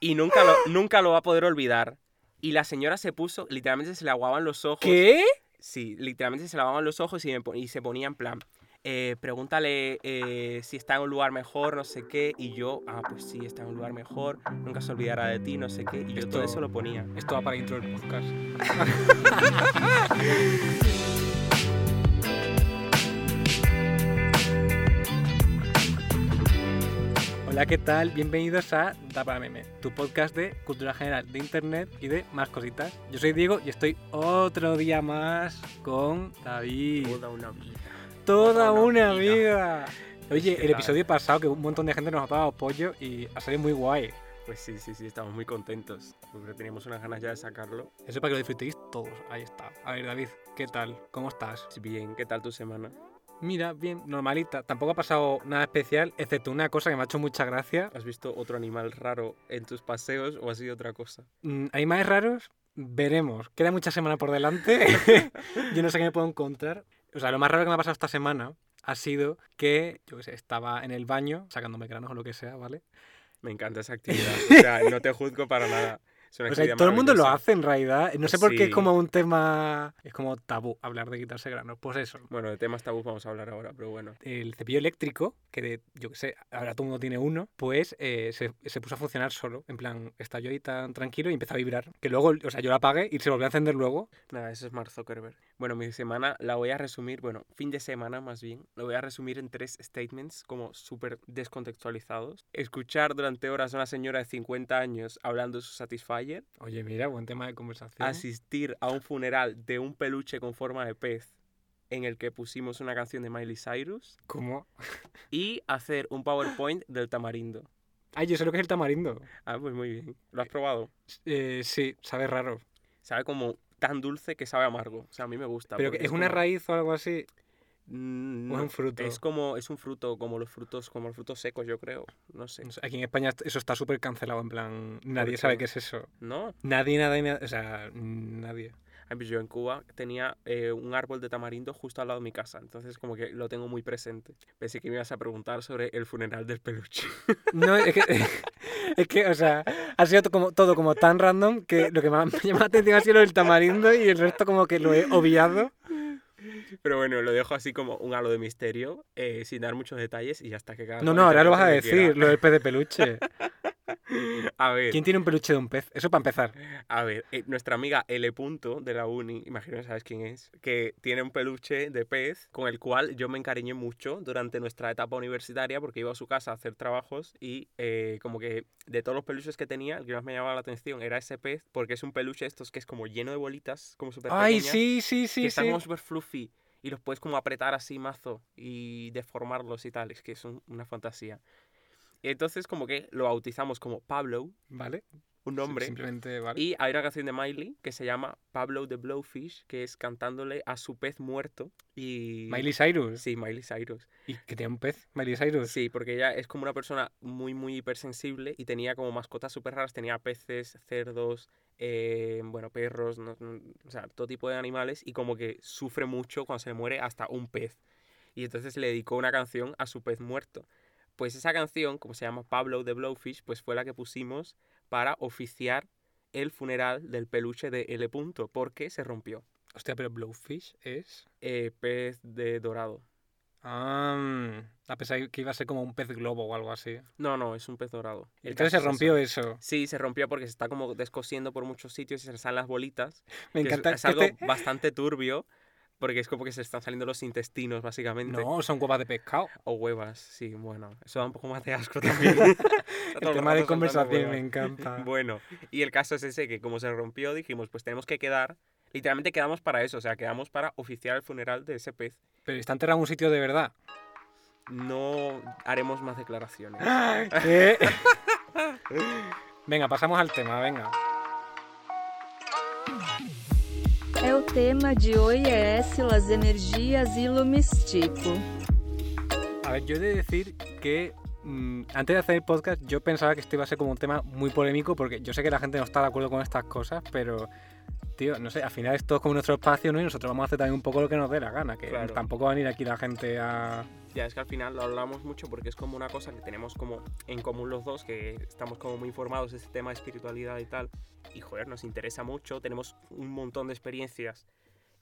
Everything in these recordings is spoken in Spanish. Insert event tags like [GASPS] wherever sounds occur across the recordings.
Y nunca lo, nunca lo va a poder olvidar. Y la señora se puso, literalmente se le aguaban los ojos. ¿Qué? Sí, literalmente se lavaban los ojos y, y se ponía en plan, eh, pregúntale eh, si está en un lugar mejor, no sé qué, y yo, ah, pues sí, está en un lugar mejor, nunca se olvidará de ti, no sé qué, y yo todo eso lo ponía. Esto va para intro del podcast. [LAUGHS] Hola, ¿qué tal? Bienvenidos a Da para Meme, tu podcast de cultura general de internet y de más cositas. Yo soy Diego y estoy otro día más con David. Toda una vida. Toda una vida. Oye, ¿Qué el episodio pasado que un montón de gente nos ha dado apoyo y ha salido muy guay. Pues sí, sí, sí, estamos muy contentos, porque teníamos unas ganas ya de sacarlo. Eso para que lo disfrutéis todos. Ahí está. A ver, David, ¿qué tal? ¿Cómo estás? Bien, ¿qué tal tu semana? Mira, bien, normalita. Tampoco ha pasado nada especial, excepto una cosa que me ha hecho mucha gracia. ¿Has visto otro animal raro en tus paseos o ha sido otra cosa? Mm, ¿Hay más raros? Veremos. Queda mucha semana por delante. [LAUGHS] [LAUGHS] yo no sé qué me puedo encontrar. O sea, lo más raro que me ha pasado esta semana ha sido que, yo qué sé, estaba en el baño sacándome granos o lo que sea, ¿vale? Me encanta esa actividad, o sea, no te juzgo para nada. O sea, todo el mundo lo hace en realidad. No sé por qué es como un tema. Es como tabú hablar de quitarse granos. Pues eso. Bueno, de temas tabú vamos a hablar ahora, pero bueno. El cepillo eléctrico, que de, yo qué sé, ahora todo el mundo tiene uno, pues eh, se, se puso a funcionar solo. En plan, estaba yo ahí tan tranquilo y empezó a vibrar. Que luego, o sea, yo lo apagué y se volvió a encender luego. Nada, eso es Mark Zuckerberg. Bueno, mi semana la voy a resumir, bueno, fin de semana más bien, lo voy a resumir en tres statements como súper descontextualizados. Escuchar durante horas a una señora de 50 años hablando de su Oye, mira, buen tema de conversación. Asistir a un funeral de un peluche con forma de pez en el que pusimos una canción de Miley Cyrus. ¿Cómo? Y hacer un PowerPoint del tamarindo. Ay, yo sé lo que es el tamarindo. Ah, pues muy bien. ¿Lo has probado? Eh, sí, sabe raro. Sabe como tan dulce que sabe amargo. O sea, a mí me gusta. Pero que es una raíz o algo así. Mm, ¿O es no, un fruto? Es como es un fruto, como los frutos, como los frutos secos, yo creo. No sé. No Aquí en España eso está súper cancelado. En plan, nadie sabe qué es eso. ¿No? Nadie, nadie, nadie. O sea, nadie. Pues yo en Cuba tenía eh, un árbol de tamarindo justo al lado de mi casa, entonces como que lo tengo muy presente. Pensé que me ibas a preguntar sobre el funeral del peluche. [LAUGHS] No, es que, es que, o sea, ha sido to- como, todo como tan random que lo que más me llama la atención ha sido del tamarindo y el resto como que lo he obviado. Pero bueno, lo dejo así como un halo de misterio, eh, sin dar muchos detalles y hasta que cada No, no, ahora lo vas a decir, lo del pez de peluche. [LAUGHS] [LAUGHS] A ver, ¿Quién tiene un peluche de un pez? Eso para empezar. a ver, eh, nuestra amiga L. Punto de la uni, imagino que sabes quién es, que tiene un peluche de pez con el cual yo me encariñé mucho durante nuestra etapa universitaria porque iba a su casa a hacer trabajos y eh, como que de todos los peluches que tenía, el que más me llamaba la atención era ese pez porque es un peluche estos que es como lleno de bolitas, como súper Ay, pequeñas, sí, sí, que sí, están sí. como súper fluffy y los puedes como apretar así mazo y deformarlos y tal, es que es un- una fantasía. Y entonces como que lo bautizamos como Pablo, Vale. un nombre. Simplemente, vale. Y hay una canción de Miley que se llama Pablo the Blowfish, que es cantándole a su pez muerto. Y... Miley Cyrus. Sí, Miley Cyrus. ¿Y que tiene un pez? Miley Cyrus. Sí, porque ella es como una persona muy, muy hipersensible y tenía como mascotas súper raras. Tenía peces, cerdos, eh, bueno, perros, no- no- o sea, todo tipo de animales y como que sufre mucho cuando se le muere hasta un pez. Y entonces le dedicó una canción a su pez muerto. Pues esa canción, como se llama Pablo the Blowfish, pues fue la que pusimos para oficiar el funeral del peluche de L. Punto, porque se rompió. Hostia, pero Blowfish es. Eh, pez de dorado. Ah, a pesar de que iba a ser como un pez globo o algo así. No, no, es un pez dorado. El Entonces se es rompió eso. eso. Sí, se rompió porque se está como descosiendo por muchos sitios y se le salen las bolitas. [LAUGHS] Me es- encanta Es, que algo bastante turbio porque es como que se están saliendo los intestinos, básicamente. No, son huevas de pescado. O huevas, sí, bueno. Eso da un poco más de asco [LAUGHS] también. El tema de conversación me encanta. [LAUGHS] Bueno, y el caso es ese, que como se rompió, dijimos, pues tenemos que quedar. Literalmente quedamos para eso, o sea, quedamos para oficiar el funeral de ese pez. Pero está enterrado en un sitio de verdad. No haremos más declaraciones. ¿Qué? [LAUGHS] venga, pasamos al tema, venga. É o tema de OIS, las energias e lo místico. A ver, yo he de decir que mm, antes de hacer el podcast yo pensaba que esto iba a ser como un tema muy polémico porque yo sé que la gente no está de acuerdo con estas cosas, pero, tío, no sé, al final esto es como nuestro espacio, ¿no? Y nosotros vamos a hacer también un poco lo que nos dé la gana, que Claro. tampoco va a venir aquí la gente a... Ya, es que al final lo hablamos mucho porque es como una cosa que tenemos como en común los dos, que estamos como muy informados de este tema de espiritualidad y tal. Y joder, nos interesa mucho, tenemos un montón de experiencias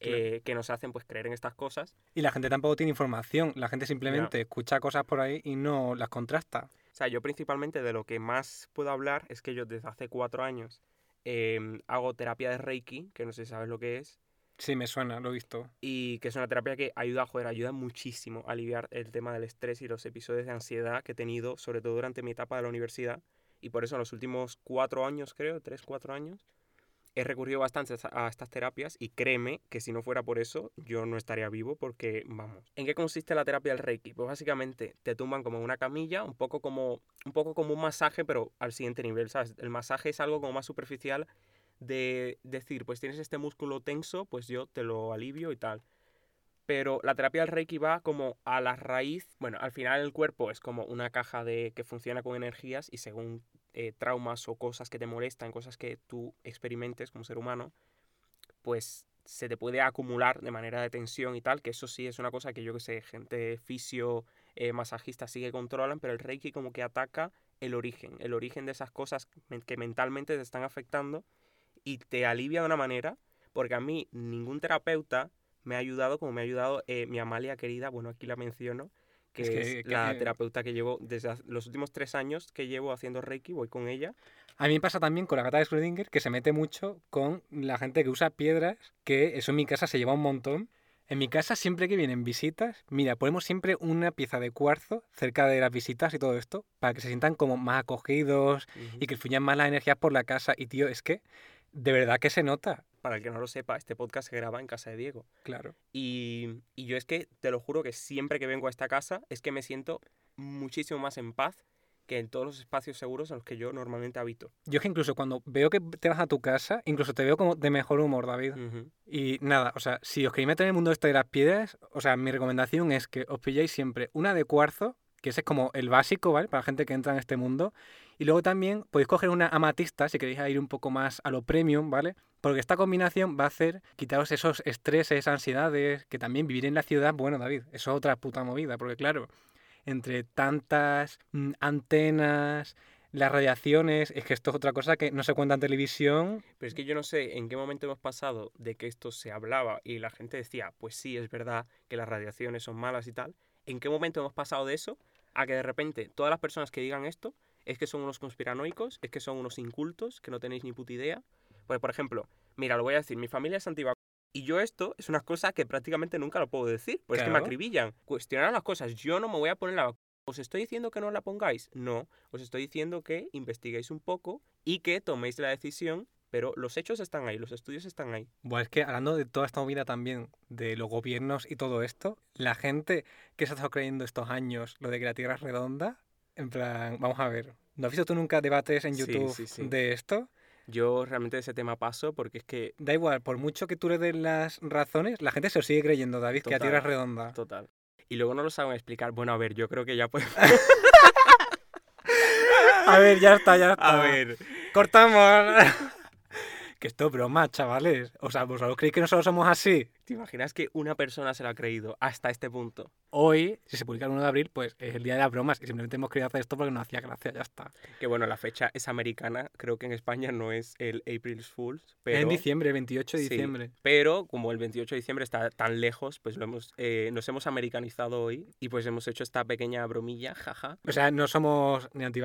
eh, que nos hacen pues creer en estas cosas. Y la gente tampoco tiene información, la gente simplemente escucha cosas por ahí y no las contrasta. O sea, yo principalmente de lo que más puedo hablar es que yo desde hace cuatro años em, hago terapia de Reiki, que no sé si sabes lo que es. Sí, me suena, lo he visto. Y que es una terapia que ayuda, joder, ayuda muchísimo a aliviar el tema del estrés y los episodios de ansiedad que he tenido, sobre todo durante mi etapa de la universidad. Y por eso en los últimos cuatro años, creo, tres, cuatro años, he recurrido bastante a estas terapias y créeme que si no fuera por eso yo no estaría vivo porque, vamos. ¿En qué consiste la terapia del Reiki? Pues básicamente te tumban como una camilla, un poco como un, poco como un masaje, pero al siguiente nivel, ¿sabes? El masaje es algo como más superficial de decir, pues tienes este músculo tenso, pues yo te lo alivio y tal. Pero la terapia del Reiki va como a la raíz, bueno, al final el cuerpo es como una caja de que funciona con energías y según eh, traumas o cosas que te molestan, cosas que tú experimentes como ser humano, pues se te puede acumular de manera de tensión y tal, que eso sí es una cosa que yo que sé, gente fisio, eh, masajista sí que controlan, pero el Reiki como que ataca el origen, el origen de esas cosas que mentalmente te están afectando y te alivia de una manera, porque a mí ningún terapeuta me ha ayudado como me ha ayudado eh, mi Amalia querida, bueno, aquí la menciono, que es, la terapeuta que llevo desde los últimos tres años que llevo haciendo Reiki, voy con ella. A mí me pasa también con la gata de Schrödinger que se mete mucho con la gente que usa piedras, que eso en mi casa se lleva un montón. En mi casa, siempre que vienen visitas, mira, ponemos siempre una pieza de cuarzo cerca de las visitas y todo esto, para que se sientan como más acogidos y que fluyan más las energías por la casa. Y tío, es que de verdad que se nota para el que no lo sepa, este podcast se graba en casa de Diego. Claro. Y, y, yo es que te lo juro que siempre que vengo a esta casa es que me siento muchísimo más en paz que en todos los espacios seguros en los que yo normalmente habito. Yo es que incluso cuando veo que te vas a tu casa, incluso te veo como de mejor humor, David. Y nada, o sea, si os queréis meter en el mundo este de las piedras, o sea, mi recomendación es que os pilléis siempre una de cuarzo, que ese es como el básico, ¿vale? Para la gente que entra en este mundo. Y luego también podéis coger una amatista si queréis ir un poco más a lo premium, ¿vale? Porque esta combinación va a hacer quitaros esos estreses, ansiedades, que también vivir en la ciudad, bueno, David, eso es otra puta movida, porque claro, entre tantas mm, antenas, las radiaciones, es que esto es otra cosa que no se cuenta en televisión. Pero es que yo no sé en qué momento hemos pasado de que esto se hablaba y la gente decía, pues sí, es verdad que las radiaciones son malas y tal. ¿En qué momento hemos pasado de eso a que de repente todas las personas que digan esto es que son unos conspiranoicos, es que son unos incultos, que no tenéis ni puta idea. Pues, por ejemplo, mira, lo voy a decir, mi familia es antivacuna. Y yo esto es una cosa que prácticamente nunca lo puedo decir, porque es que me acribillan. Cuestionar las cosas, yo no me voy a poner la vacuna. ¿Os estoy diciendo que no la pongáis? No, os estoy diciendo que investiguéis un poco y que toméis la decisión, pero los hechos están ahí, los estudios están ahí. Bueno, es que hablando de toda esta movida también, de los gobiernos y todo esto, la gente que se ha estado creyendo estos años lo de que la Tierra es redonda, en plan, vamos a ver, ¿no has visto tú nunca debates en YouTube de esto? Yo realmente de ese tema paso porque es que... Da igual, por mucho que tú le des las razones, la gente se lo sigue creyendo, David, que la Tierra es redonda. Total. Y luego no lo saben explicar. Bueno, a ver, yo creo que ya podemos... [LAUGHS] a ver, ya está, ya [LAUGHS] está. A ver. Cortamos. [LAUGHS] que esto es broma, chavales. O sea, ¿vosotros creéis que nosotros somos así? ¿Te imaginas que una persona se lo ha creído hasta este punto? Hoy, si se publica el 1 de abril, pues es el día de las bromas y simplemente hemos querido hacer esto porque nos hacía gracia, ya está. Que bueno, la fecha es americana, creo que en España no es el April's Fools, pero... Es en diciembre, 28 de diciembre. pero como el 28 de diciembre está tan lejos, pues lo hemos, eh, nos hemos americanizado hoy y pues hemos hecho esta pequeña bromilla, jaja. O sea, no somos ni anti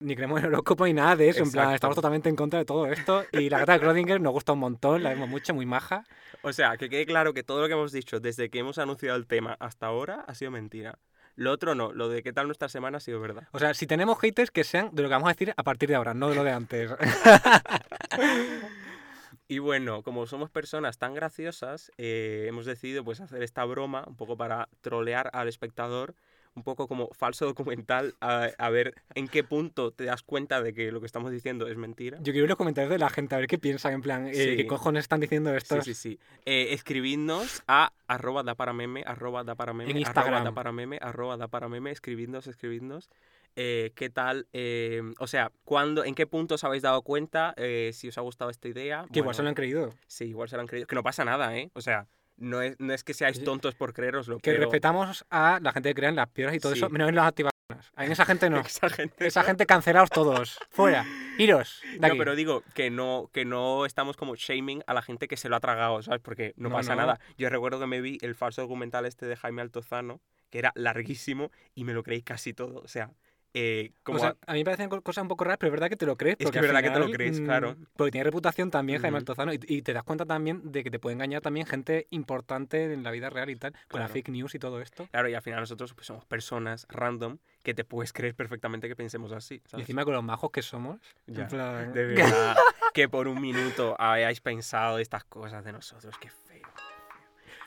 ni creemos en horóscopo ni nada de eso. En plan, estamos totalmente en contra de todo esto. Y la gata de Schrödinger nos gusta un montón, la vemos mucho, muy maja. O sea, que quede claro que todo lo que hemos dicho desde que hemos anunciado el tema hasta ahora ha sido mentira. Lo otro no, lo de qué tal nuestra semana ha sido verdad. O sea, si tenemos haters, que sean de lo que vamos a decir a partir de ahora, no de lo de antes. [LAUGHS] y bueno, como somos personas tan graciosas, eh, hemos decidido pues hacer esta broma un poco para trolear al espectador un poco como falso documental a, ver en qué punto te das cuenta de que lo que estamos diciendo es mentira. Yo quiero los comentarios de la gente, a ver qué piensan, en plan, eh, ¿qué cojones están diciendo esto? Sí, sí, sí. Eh, escribidnos a arroba da para meme, arroba da para meme, arroba da para meme, arroba da para meme, escribidnos, escribidnos. Eh, qué tal, eh, o sea, ¿cuándo, en qué punto os habéis dado cuenta, si os ha gustado esta idea. Que igual se lo han creído. Sí, igual se lo han creído. Que no pasa nada, ¿eh? O sea, no es, no es que seáis tontos por creeroslo, Que pero respetamos a la gente que crea en las piedras y todo Sí. eso, menos en las activaciones. En esa gente no. [LAUGHS] esa gente... Esa gente cancelados todos. Fuera. Iros. De No, pero digo que no, que no estamos como shaming a la gente que se lo ha tragado, ¿sabes? Porque no, No, pasa no. nada. Yo recuerdo que me vi el falso documental este de Jaime Altozano, que era larguísimo y me lo creí casi todo. O sea, eh, como O sea, a- a mí me parecen co- cosas un poco raras, pero es verdad que te lo crees. que porque es al verdad que te lo crees, mm, claro. Porque tiene reputación también Jaime Ujú. Altozano. Y, y te das cuenta también de que te puede engañar también gente importante en la vida real y tal, con la Claro. fake news y todo esto. Claro, y al final nosotros pues, somos personas random que te puedes creer perfectamente que pensemos así. Y encima con los majos que somos. en Ya, plan- De [LAUGHS] verdad, que por un minuto hayáis pensado estas cosas de nosotros, qué feo.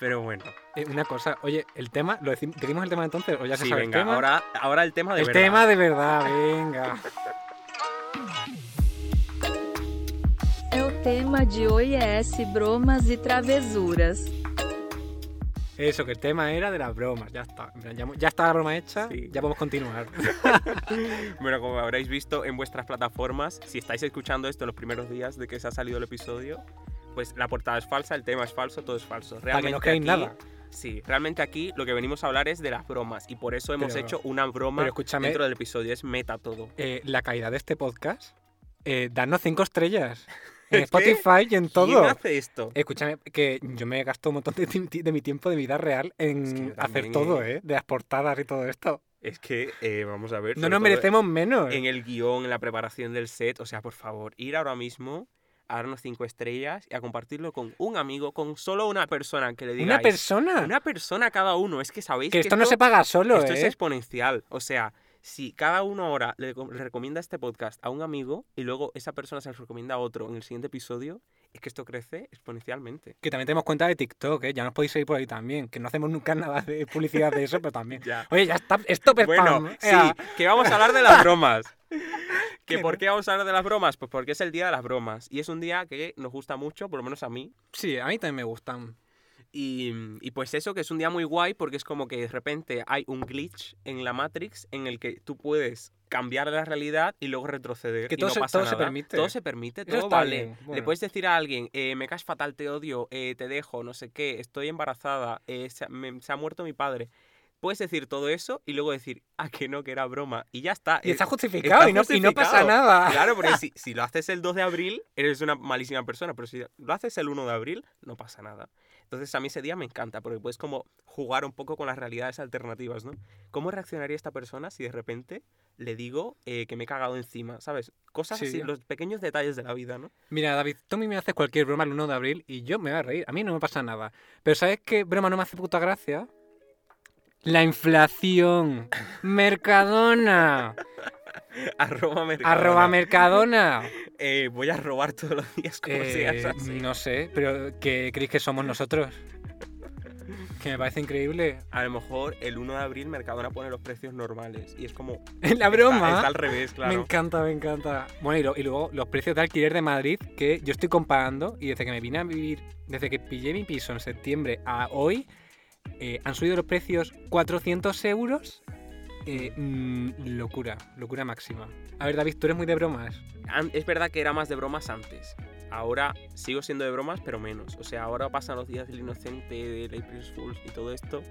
Pero bueno, Eh, una cosa, oye, el tema, ¿lo decim- decimos el tema entonces? ¿O ya se sí, sabe venga, el tema? ahora, ahora el tema de el verdad. tema de verdad, venga. [LAUGHS] O tema de OIS Bromas e Travesuras. Eso, que el tema era de las bromas, ya está. Ya, ya está la broma hecha, Sí. ya podemos continuar. [LAUGHS] [LAUGHS] Bueno, como habréis visto en vuestras plataformas, si estáis escuchando esto en los primeros días de que se ha salido el episodio, pues la portada es falsa, el tema es falso, todo es falso. Para Realmente que no aquí- nada. Sí, realmente aquí lo que venimos a hablar es de las bromas y por eso hemos Pero- hecho una broma Pero escúchame, dentro del episodio, es meta todo. eh, la calidad de este podcast, eh, danos cinco estrellas. [LAUGHS] En Spotify y en todo. ¿Quién hace esto? Escúchame, que yo me gasto un montón de, de mi tiempo de vida real en Es que hacer todo, ¿eh? ¿eh? De las portadas y todo esto. Es que, eh, vamos a ver. No nos merecemos menos. En el guion, en la preparación del set, o sea, por favor, ir ahora mismo a darnos cinco estrellas y a compartirlo con un amigo, con solo una persona que le diga. Una persona. Una persona cada uno. Es que sabéis que esto no se paga solo, esto es ¿eh? exponencial. O sea, si cada uno ahora le recomienda este podcast a un amigo y luego esa persona se lo recomienda a otro en el siguiente episodio, es que esto crece exponencialmente. Que también tenemos cuenta de TikTok, ¿eh? Ya nos podéis seguir por ahí también. Que no hacemos nunca [LAUGHS] nada de publicidad de eso, pero también. Ya. Oye, ya está. Spam. Bueno, sí, Ea. que vamos a hablar de las bromas. [LAUGHS] ¿Que ¿Por qué vamos a hablar de las bromas? Pues porque es el día de las bromas. Y es un día que nos gusta mucho, por lo menos a mí. Sí, a mí también me gustan. Y, y pues eso, que es un día muy guay porque es como que de repente hay un glitch en la Matrix en el que tú puedes cambiar la realidad y luego retroceder. Que y todo no se- pasa todo se nada. permite. Todo se permite, todo está vale. bien, Le bueno. puedes decir a alguien, eh, me caes fatal, te odio, eh, te dejo, no sé qué, estoy embarazada, eh, se, ha- me- se ha muerto mi padre. Puedes decir todo eso y luego decir, ah, que no, que era broma. Y ya está. Y eh, está justificado, y, no, y no pasa nada. Claro, porque [LAUGHS] si, si lo haces el 2 de abril, eres una malísima persona, pero si lo haces el 1 de abril, no pasa nada. Entonces a mí ese día me encanta, porque puedes como jugar un poco con las realidades alternativas, ¿no? ¿Cómo reaccionaría esta persona si de repente le digo eh, que me he cagado encima, ¿sabes? Cosas Sí. así, los pequeños detalles de la vida, ¿no? Mira, David, tú a mí me haces cualquier broma el 1 de abril y yo me voy a reír. A mí no me pasa nada. Pero ¿sabes qué broma no me hace puta gracia? La inflación. [LAUGHS] Mercadona. [LAUGHS] Arroba Mercadona. Arroba Mercadona. [LAUGHS] Eh, voy a robar todos los días como seas Eh, así. no sé, pero ¿qué creéis que somos nosotros? Que me parece increíble. A lo mejor el 1 de abril Mercadona pone los precios normales y es como... [LAUGHS] La está- broma. Está, al revés, claro. Me encanta, me encanta. Bueno, y, lo- y luego los precios de alquiler de Madrid, que yo estoy comparando, y desde que me vine a vivir, desde que pillé mi piso en septiembre a hoy, eh, han subido los precios 400 euros. Eh, mm, locura, locura máxima. A ver, David, tú eres muy de bromas. Es verdad que era más de bromas antes. Ahora sigo siendo de bromas, pero menos. O sea, ahora pasan los días del inocente, del April Fools y todo esto.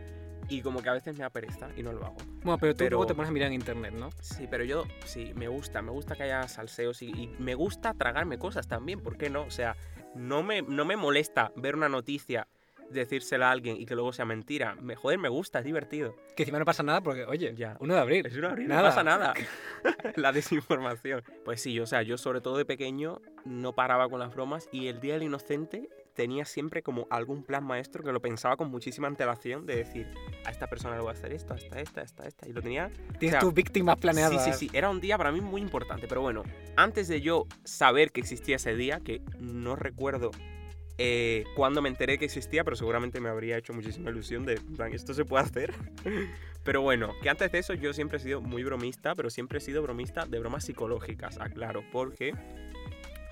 Y como que a veces me da pereza y no lo hago. Bueno, pero tú Pero- luego te pones a mirar en internet, ¿no? Sí, pero yo sí, me gusta. Me gusta que haya salseos y, y me gusta tragarme cosas también. ¿Por qué no? O sea, no me, no me molesta ver una noticia, decírsela a alguien y que luego sea mentira. Me, joder, me gusta, es divertido. Que encima no pasa nada porque, oye, Ya. 1 de abril. Es una no Nada. pasa nada. [LAUGHS] [LAUGHS] la desinformación. Pues sí, o sea, yo sobre todo de pequeño no paraba con las bromas y el Día del Inocente tenía siempre como algún plan maestro que lo pensaba con muchísima antelación de decir, a esta persona le voy a hacer esto, a esta, a esta, a esta, a esta. Y lo tenía... Tienes o sea, tus víctimas planeadas. Sí, sí, sí. Era un día para mí muy importante. Pero bueno, antes de yo saber que existía ese día, que no recuerdo eh, cuándo me enteré que existía, pero seguramente me habría hecho muchísima ilusión de, esto se puede hacer. [LAUGHS] pero bueno, que antes de eso yo siempre he sido muy bromista, pero siempre he sido bromista de bromas psicológicas, aclaro, porque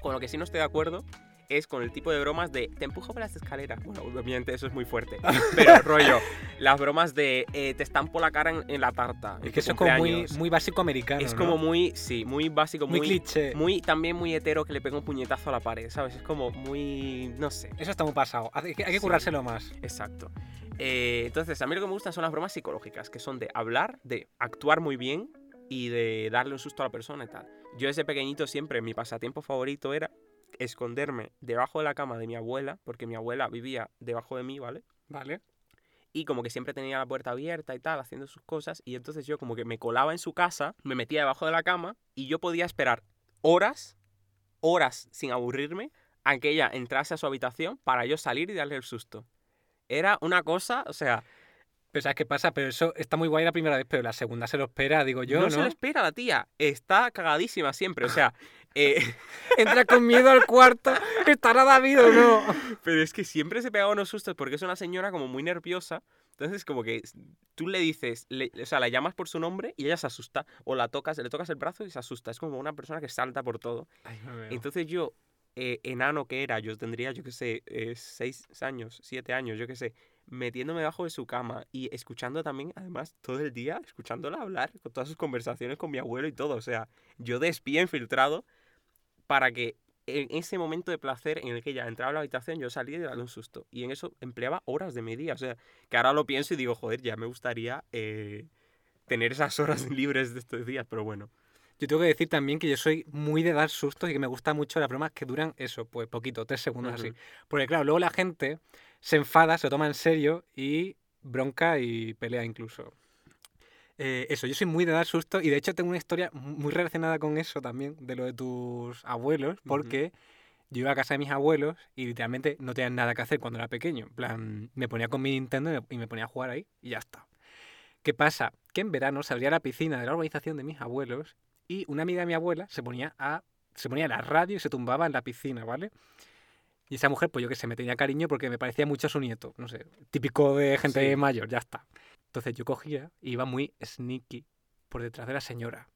con lo que sí no estoy de acuerdo es con el tipo de bromas de te empujo por las escaleras. Bueno, obviamente eso es muy fuerte. [LAUGHS] Pero rollo, las bromas de eh, te estampo la cara en, en la tarta. Es que eso es como muy, muy básico americano. Es ¿no? como muy, sí, muy básico, muy, muy, cliché. muy también muy hetero que le pega un puñetazo a la pared, ¿sabes? Es como muy, no sé. Eso está muy pasado. Hay que, hay que Sí. currárselo más. Exacto. Eh, entonces, a mí lo que me gustan son las bromas psicológicas, que son de hablar, de actuar muy bien y de darle un susto a la persona y tal. Yo desde pequeñito siempre, mi pasatiempo favorito era esconderme debajo de la cama de mi abuela, porque mi abuela vivía debajo de mí, ¿vale? Vale. Y como que siempre tenía la puerta abierta y tal, haciendo sus cosas. Y entonces yo como que me colaba en su casa, me metía debajo de la cama y yo podía esperar horas, horas sin aburrirme, a que ella entrase a su habitación para yo salir y darle el susto. Era una cosa, o sea, Pero ¿sabes qué pasa? Pero eso está muy guay la primera vez, pero la segunda se lo espera, digo yo, no, ¿no? se lo espera la tía. Está cagadísima siempre, o sea... eh, [LAUGHS] Entra con miedo al cuarto. ¿Estará David o no? Pero es que siempre se pegaba unos sustos porque es una señora como muy nerviosa. Entonces, como que tú le dices, le- o sea, la llamas por su nombre y ella se asusta. O la tocas, le tocas el brazo y se asusta. Es como una persona que salta por todo. Entonces yo, eh, enano que era, yo tendría, yo qué sé, eh, seis años, siete años, yo qué sé, metiéndome debajo de su cama y escuchando también, además, todo el día, escuchándola hablar, con todas sus conversaciones con mi abuelo y todo. O sea, yo de espía infiltrado para que en ese momento de placer en el que ella entraba a la habitación, yo salía y daba un susto. Y en eso empleaba horas de mi día. O sea, que ahora lo pienso y digo, joder, ya me gustaría eh, tener esas horas [LAUGHS] libres de estos días, pero bueno. Yo tengo que decir también que yo soy muy de dar sustos y que me gustan mucho las bromas que duran eso, pues poquito, tres segundos así. Porque claro, luego la gente se enfada, se lo toma en serio y bronca y pelea incluso. Eh, eso, yo soy muy de dar sustos y de hecho tengo una historia muy relacionada con eso también, de lo de tus abuelos, porque yo iba a casa de mis abuelos y literalmente no tenían nada que hacer cuando era pequeño. En plan, me ponía con mi Nintendo y me- ponía a jugar ahí y ya está. ¿Qué pasa? Que en verano se abría la piscina de la urbanización de mis abuelos y una amiga de mi abuela se ponía a se ponía la radio y se tumbaba en la piscina, ¿vale? Y esa mujer, pues yo que sé, me tenía cariño porque me parecía mucho a su nieto, no sé, típico de gente Sí. mayor, ya está. Entonces yo cogía y iba muy sneaky por detrás de la señora,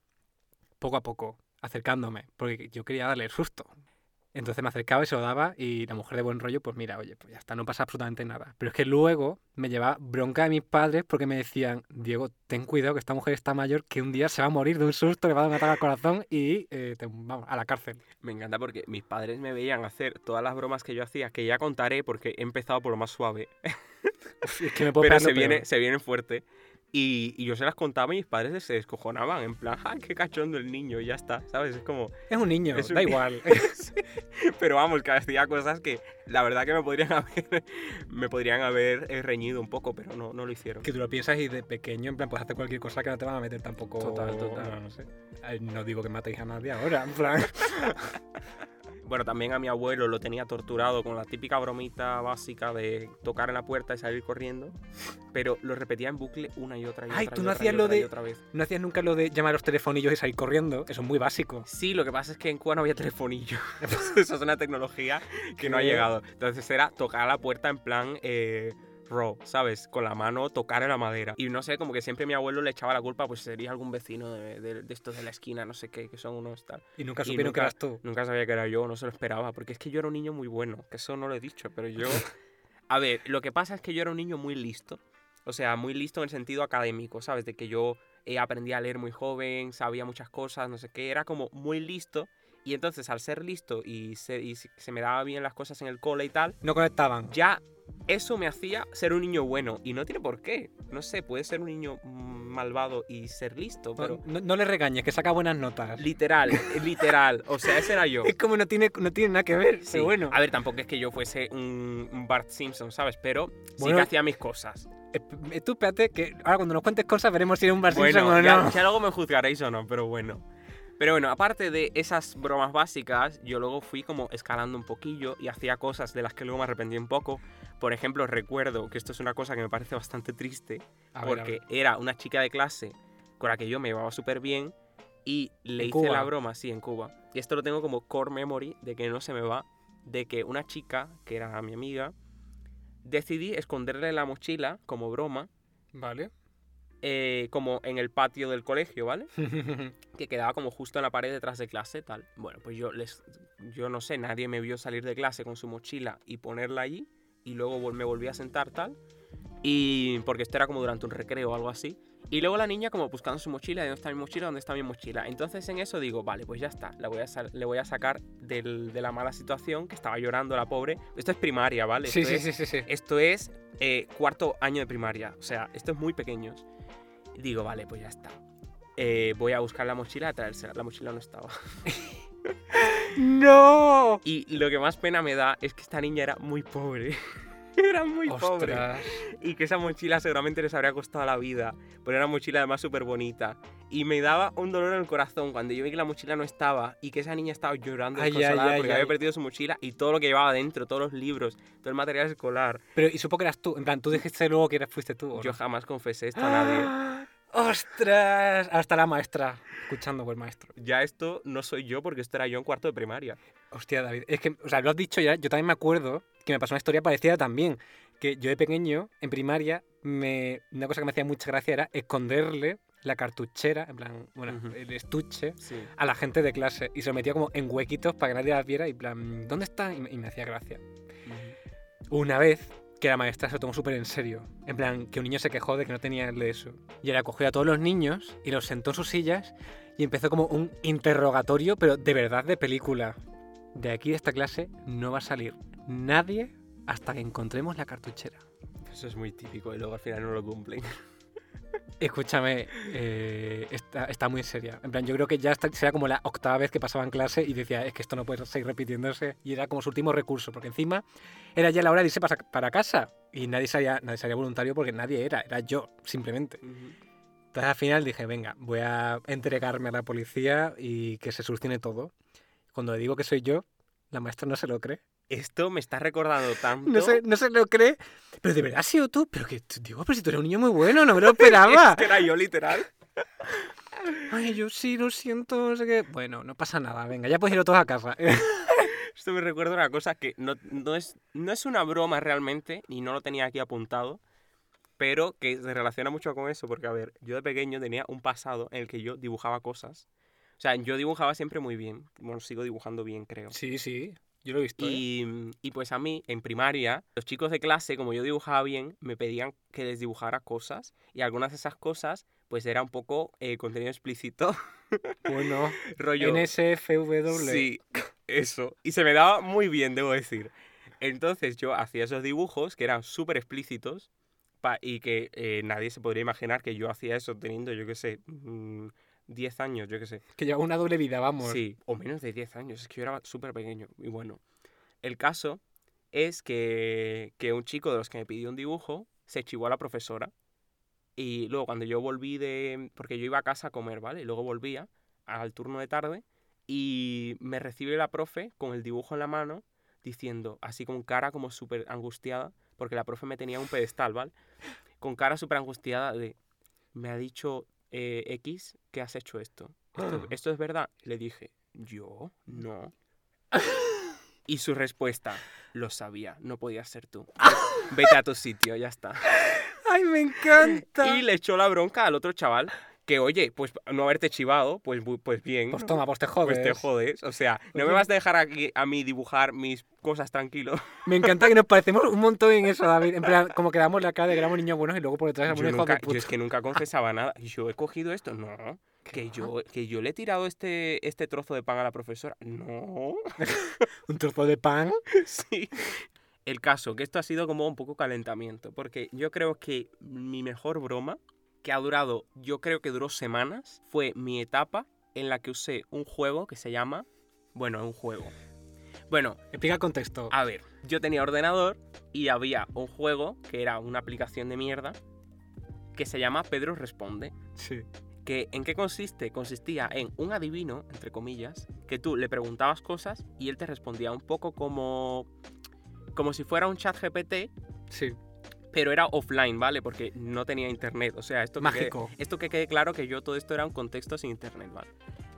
poco a poco, acercándome, porque yo quería darle el susto. Entonces me acercaba y se lo daba y la mujer de buen rollo, pues mira, oye, pues ya está, no pasa absolutamente nada. Pero es que luego me llevaba bronca de mis padres porque me decían, Diego, ten cuidado que esta mujer está mayor, que un día se va a morir de un susto, le va a dar un ataque al corazón y eh, te- vamos, a la cárcel. Me encanta porque mis padres me veían hacer todas las bromas que yo hacía, que ya contaré porque he empezado por lo más suave, [LAUGHS] Es que me puedo pero se, viene, se vienen fuerte. Y, y yo se las contaba y mis padres se descojonaban, en plan, ¡ay, qué cachondo el niño! Y ya está, ¿sabes? Es como... Es un niño, es un da ni- igual. [LAUGHS] Sí, Pero vamos, que hacía cosas que la verdad que me podrían [LAUGHS] haber, me podrían haber eh, reñido un poco, pero no, no lo hicieron. que tú lo piensas y de pequeño, en plan, puedes hacer cualquier cosa que no te van a meter tampoco. Total, total. No, no sé. No digo que matéis a nadie ahora, en plan. [LAUGHS] Bueno, también a mi abuelo lo tenía torturado con la típica bromita básica de tocar en la puerta y salir corriendo, pero lo repetía en bucle una y otra y Ay, otra tú no hacías lo de- otra vez. No hacías nunca lo de llamar a los telefonillos y salir corriendo. Eso es muy básico. Sí, lo que pasa es que en Cuba no había telefonillo. [LAUGHS] Eso es una tecnología que no ha llegado. Entonces era tocar la puerta en plan eh, raw, ¿sabes? Con la mano tocar en la madera. Y no sé, como que siempre mi abuelo le echaba la culpa, pues sería algún vecino de, de- de estos de la esquina, no sé qué, que son unos tal. Y nunca supieron que eras tú. Nunca sabía que era yo, no se lo esperaba, porque es que yo era un niño muy bueno, que eso no lo he dicho, pero yo... [LAUGHS] A ver, lo que pasa es que yo era un niño muy listo, o sea, muy listo en el sentido académico, ¿sabes? De que yo eh, aprendí a leer muy joven, sabía muchas cosas, no sé qué, era como muy listo, y entonces al ser listo y se, y se me daba bien las cosas en el cole y tal, No conectaban. ya eso me hacía ser un niño bueno, y no tiene por qué, no sé, puede ser un niño malvado y ser listo, pero... No, no le regañes, que saca buenas notas. Literal, literal, o sea, ese era yo. [LAUGHS] Es como no tiene, no tiene nada que ver, Sí. pero bueno. A ver, tampoco es que yo fuese un, Bart Simpson, ¿sabes? Pero sí Bueno. que hacía mis cosas. Eh, Tú espérate, que ahora cuando nos cuentes cosas veremos si eres un Bart Bueno, Simpson o ya, no. ya luego me juzgaréis o no, pero bueno. Pero bueno, aparte de esas bromas básicas, yo luego fui como escalando un poquillo y hacía cosas de las que luego me arrepentí un poco. Por ejemplo, recuerdo que esto es una cosa que me parece bastante triste, A porque ver. era una chica de clase con la que yo me llevaba súper bien y le ¿En hice Cuba? la broma, sí, en Cuba. Y esto lo tengo como core memory de que no se me va, de que una chica, que era mi amiga, decidí esconderle la mochila como broma Vale. Eh, como en el patio del colegio, ¿vale? [LAUGHS] que quedaba como justo en la pared detrás de clase, tal. Bueno, pues yo les, yo no sé, nadie me vio salir de clase con su mochila y ponerla allí y luego me volví a sentar tal. Y porque esto era como durante un recreo o algo así. Y luego la niña como buscando su mochila, ¿dónde está mi mochila? ¿Dónde está mi mochila? Entonces en eso digo, vale, pues ya está, la voy a le voy a sacar del- de la mala situación, que estaba llorando la pobre. Esto es primaria, ¿vale? sí, Esto sí, es- sí, sí, sí. esto es eh, cuarto año de primaria, o sea, esto es muy pequeños. Digo, vale, pues ya está. Eh, voy a buscar la mochila, a traérsela. La mochila no estaba. [LAUGHS] ¡No! Y lo que más pena me da es que esta niña era muy pobre. [LAUGHS] era muy pobre. Y que esa mochila seguramente les habría costado la vida. Pero era una mochila además súper bonita. Y me daba un dolor en el corazón cuando yo vi que la mochila no estaba y que esa niña estaba llorando Ay, ay, ay, porque había perdido su mochila y todo lo que llevaba dentro, todos los libros, todo el material escolar. Pero, ¿y supo que eras tú? En plan, ¿tú dijiste luego que eras, fuiste tú? Yo jamás confesé esto a nadie. ¡Ah! ¡Ostras! Hasta la maestra, escuchando por el maestro. Ya esto no soy yo porque esto era yo en cuarto de primaria. Hostia, David. Es que, o sea, lo has dicho ya. Yo también me acuerdo que me pasó una historia parecida también. Que yo de pequeño, en primaria, me, una cosa que me hacía mucha gracia era esconderle la cartuchera, en plan, bueno, Ujú. el estuche, Sí. a la gente de clase. Y se lo metía como en huequitos para que nadie la viera y en plan, ¿dónde está? Y me, y me hacía gracia. Una vez que la maestra se lo tomó súper en serio. En plan, que un niño se quejó de que no tenía el de eso. Y ella cogió a todos los niños y los sentó en sus sillas y empezó como un interrogatorio, pero de verdad de película. De aquí de esta clase no va a salir nadie hasta que encontremos la cartuchera. Eso es muy típico y luego al final no lo cumplen. [LAUGHS] Escúchame, eh, está, está muy seria. En plan, yo creo que ya esta será como la octava vez que pasaba en clase y decía, es que esto no puede seguir repitiéndose. Y era como su último recurso, porque encima era ya la hora de irse para, para casa. Y nadie salía, nadie salía voluntario porque nadie era, era yo, simplemente. Entonces al final dije, venga, voy a entregarme a la policía y que se solucione todo. Cuando le digo que soy yo, la maestra no se lo cree. Esto me está recordando tanto. [LAUGHS] No se, no se lo cree. Pero de verdad has sido tú. Pero que, digo, pero si tú eres un niño muy bueno, no me lo esperaba. [LAUGHS] Era yo literal. [LAUGHS] Ay, yo sí, lo siento, no sé qué. Bueno, no pasa nada, venga, ya puedes ir todos a casa. Esto me recuerda una cosa que no, no es, no es una broma realmente, y no lo tenía aquí apuntado, pero que se relaciona mucho con eso, porque a ver, yo de pequeño tenía un pasado en el que yo dibujaba cosas. O sea, yo dibujaba siempre muy bien. Bueno, sigo dibujando bien, creo. Sí, sí, yo lo he visto. ¿eh? Y, y pues a mí, en primaria, los chicos de clase, como yo dibujaba bien, me pedían que les dibujara cosas. Y algunas de esas cosas, pues era un poco eh, contenido explícito. [LAUGHS] Bueno, rollo. NSFW. Sí, [LAUGHS] eso. Y se me daba muy bien, debo decir. Entonces yo hacía esos dibujos que eran súper explícitos y que eh, nadie se podría imaginar que yo hacía eso teniendo, yo qué sé, mm, 10 años, yo qué sé. Que lleva una doble vida, vamos. Sí, o menos de 10 años, es que yo era súper pequeño. Y bueno, el caso es que, que un chico de los que me pidió un dibujo se chivó a la profesora. Y luego cuando yo volví de... Porque yo iba a casa a comer, ¿vale? Y luego volvía al turno de tarde y me recibe la profe con el dibujo en la mano diciendo, así con cara como súper angustiada, porque la profe me tenía en un pedestal, ¿vale? Con cara súper angustiada de, me ha dicho eh, X que has hecho esto. ¿Esto, [GASPS] ¿Esto es verdad? Le dije, ¿yo? No. [LAUGHS] Y su respuesta, lo sabía, no podías ser tú. [LAUGHS] Vete a tu sitio, ya está. ¡Ay, me encanta! Y le echó la bronca al otro chaval, que oye, pues no haberte chivado, pues, pues bien. Pues toma, pues te jodes. Pues te jodes. O sea, no me vas a dejar aquí a mí dibujar mis cosas tranquilo. [LAUGHS] Me encanta que nos parecemos un montón en eso, David. En plan, como que damos la cara de que éramos niños buenos y luego por detrás éramos hijos de puta. yo es que nunca [LAUGHS] confesaba nada. Y yo he cogido esto. No. Que yo, que yo le he tirado este, este trozo de pan a la profesora. No. [LAUGHS] Un trozo de pan. Sí. El caso, que esto ha sido como un poco calentamiento, porque yo creo que mi mejor broma, que ha durado, yo creo que duró semanas, fue mi etapa en la que usé un juego que se llama, bueno, un juego. Bueno, Explica el contexto. a ver, yo tenía ordenador y había un juego que era una aplicación de mierda que se llama Pedro Responde. Sí. Que, ¿En qué consiste? Consistía en un adivino, entre comillas, que tú le preguntabas cosas y él te respondía un poco como, como si fuera un chat GPT, Sí. Pero era offline, ¿vale? Porque no tenía internet. O sea, esto que, quede, Mágico. esto que quede claro que yo todo esto era un contexto sin internet, ¿vale?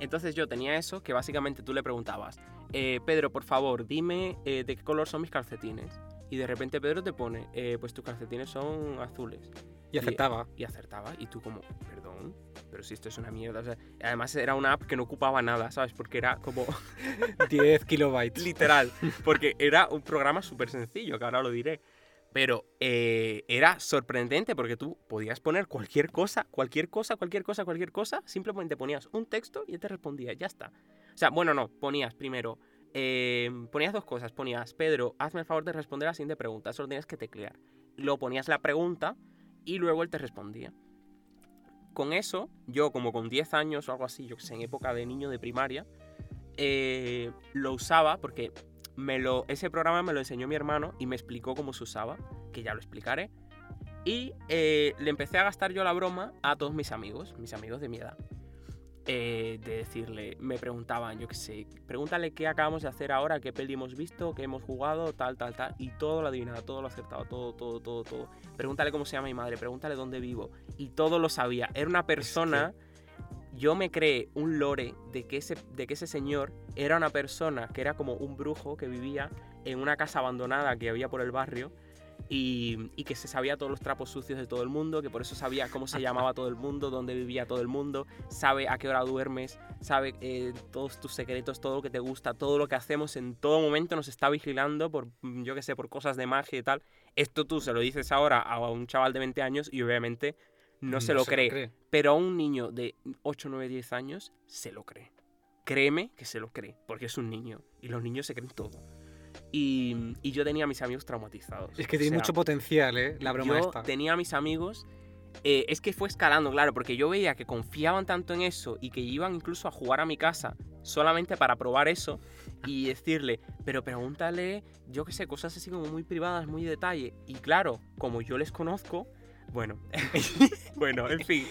Entonces yo tenía eso que básicamente tú le preguntabas, eh, Pedro, por favor, dime eh, de qué color son mis calcetines. Y de repente Pedro te pone, eh, pues tus calcetines son azules. Y aceptaba. Y, acertaba. Y tú como, perdón, pero si esto es una mierda. O sea, además era una app que no ocupaba nada, ¿sabes? Porque era como [LAUGHS] 10 kilobytes. [LAUGHS] literal. [LAUGHS] Porque era un programa súper sencillo, que ahora lo diré. Pero eh, era sorprendente porque tú podías poner cualquier cosa, cualquier cosa, cualquier cosa, cualquier cosa. Simplemente ponías un texto y él te respondía, ya está. O sea, bueno, no, ponías primero, eh, ponías dos cosas. Ponías, Pedro, hazme el favor de responder a la siguiente pregunta. Solo tienes que teclear. Luego ponías la pregunta y luego él te respondía. Con eso, yo como con 10 años o algo así, yo que sé, en época de niño de primaria, eh, lo usaba porque me lo, ese programa me lo enseñó mi hermano y me explicó cómo se usaba, que ya lo explicaré. Y eh, le empecé a gastar yo la broma a todos mis amigos, mis amigos de mi edad. Eh, de decirle, me preguntaban, yo qué sé, pregúntale qué acabamos de hacer ahora, qué peli hemos visto, qué hemos jugado, tal, tal, tal. Y todo lo adivinaba, todo lo acertaba, todo, todo, todo, todo. Pregúntale cómo se llama mi madre, pregúntale dónde vivo. Y todo lo sabía. Era una persona yo me creé un lore de que, ese, de que ese señor era una persona que era como un brujo que vivía en una casa abandonada que había por el barrio y, y, que se sabía todos los trapos sucios de todo el mundo, que por eso sabía cómo se llamaba todo el mundo, dónde vivía todo el mundo, sabe a qué hora duermes, sabe eh, todos tus secretos, todo lo que te gusta, todo lo que hacemos en todo momento nos está vigilando por, yo que sé, por cosas de magia y tal. Esto tú se lo dices ahora a un chaval de 20 años y obviamente no, se, lo, cree, Pero a un niño de 8, 9, 10 años se lo cree. Créeme que se lo cree, porque es un niño. Y los niños se creen todo. Y, y yo tenía a mis amigos traumatizados. Es que tiene mucho potencial, ¿eh? La broma yo tenía a mis amigos... Eh, es que fue escalando, claro, porque yo veía que confiaban tanto en eso y que iban incluso a jugar a mi casa solamente para probar eso y decirle, pero pregúntale, yo qué sé, cosas así como muy privadas, muy de detalle. Y claro, como yo les conozco, bueno, [LAUGHS] [LAUGHS] bueno, en fin.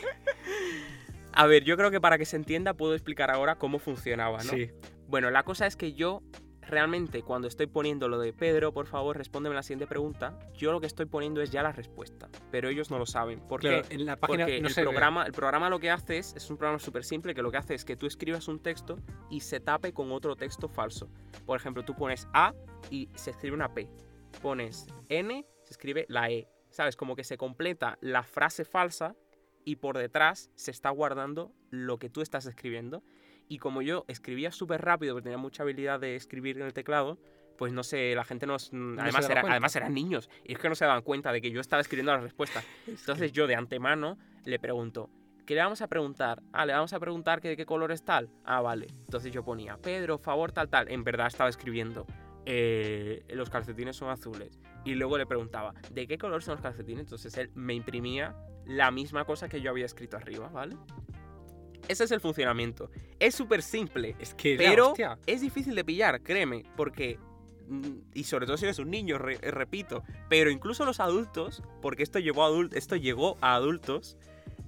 A ver, yo creo que para que se entienda puedo explicar ahora cómo funcionaba, ¿no? Sí. Bueno, la cosa es que yo realmente cuando estoy poniendo lo de Pedro, por favor, respóndeme la siguiente pregunta, yo lo que estoy poniendo es ya la respuesta, pero ellos no lo saben. ¿Por qué? En la página Porque no el, se ve. programa, el programa lo que hace es, es un programa súper simple que lo que hace es que tú escribas un texto y se tape con otro texto falso. Por ejemplo, tú pones A y se escribe una P. Pones N, se escribe la E. ¿Sabes? Como que se completa la frase falsa y por detrás se está guardando lo que tú estás escribiendo. Y como yo escribía súper rápido, porque tenía mucha habilidad de escribir en el teclado, pues no sé, la gente nos... además, era- además eran niños. Y es que no se daban cuenta de que yo estaba escribiendo la respuesta. [LAUGHS] Entonces yo de antemano le pregunto, ¿qué le vamos a preguntar? Ah, le vamos a preguntar que de qué color es tal. Ah, vale. Entonces yo ponía, Pedro, favor, tal, tal. En verdad estaba escribiendo, eh, los calcetines son azules. Y luego le preguntaba, ¿de qué color son los calcetines? Entonces él me imprimía la misma cosa que yo había escrito arriba, ¿vale? Ese es el funcionamiento. Es súper simple. Es que, Pero es difícil de pillar, créeme, porque... mm, Y sobre todo si eres un niño, re- repito. Pero incluso los adultos, porque esto llegó a, adul- esto llegó a adultos,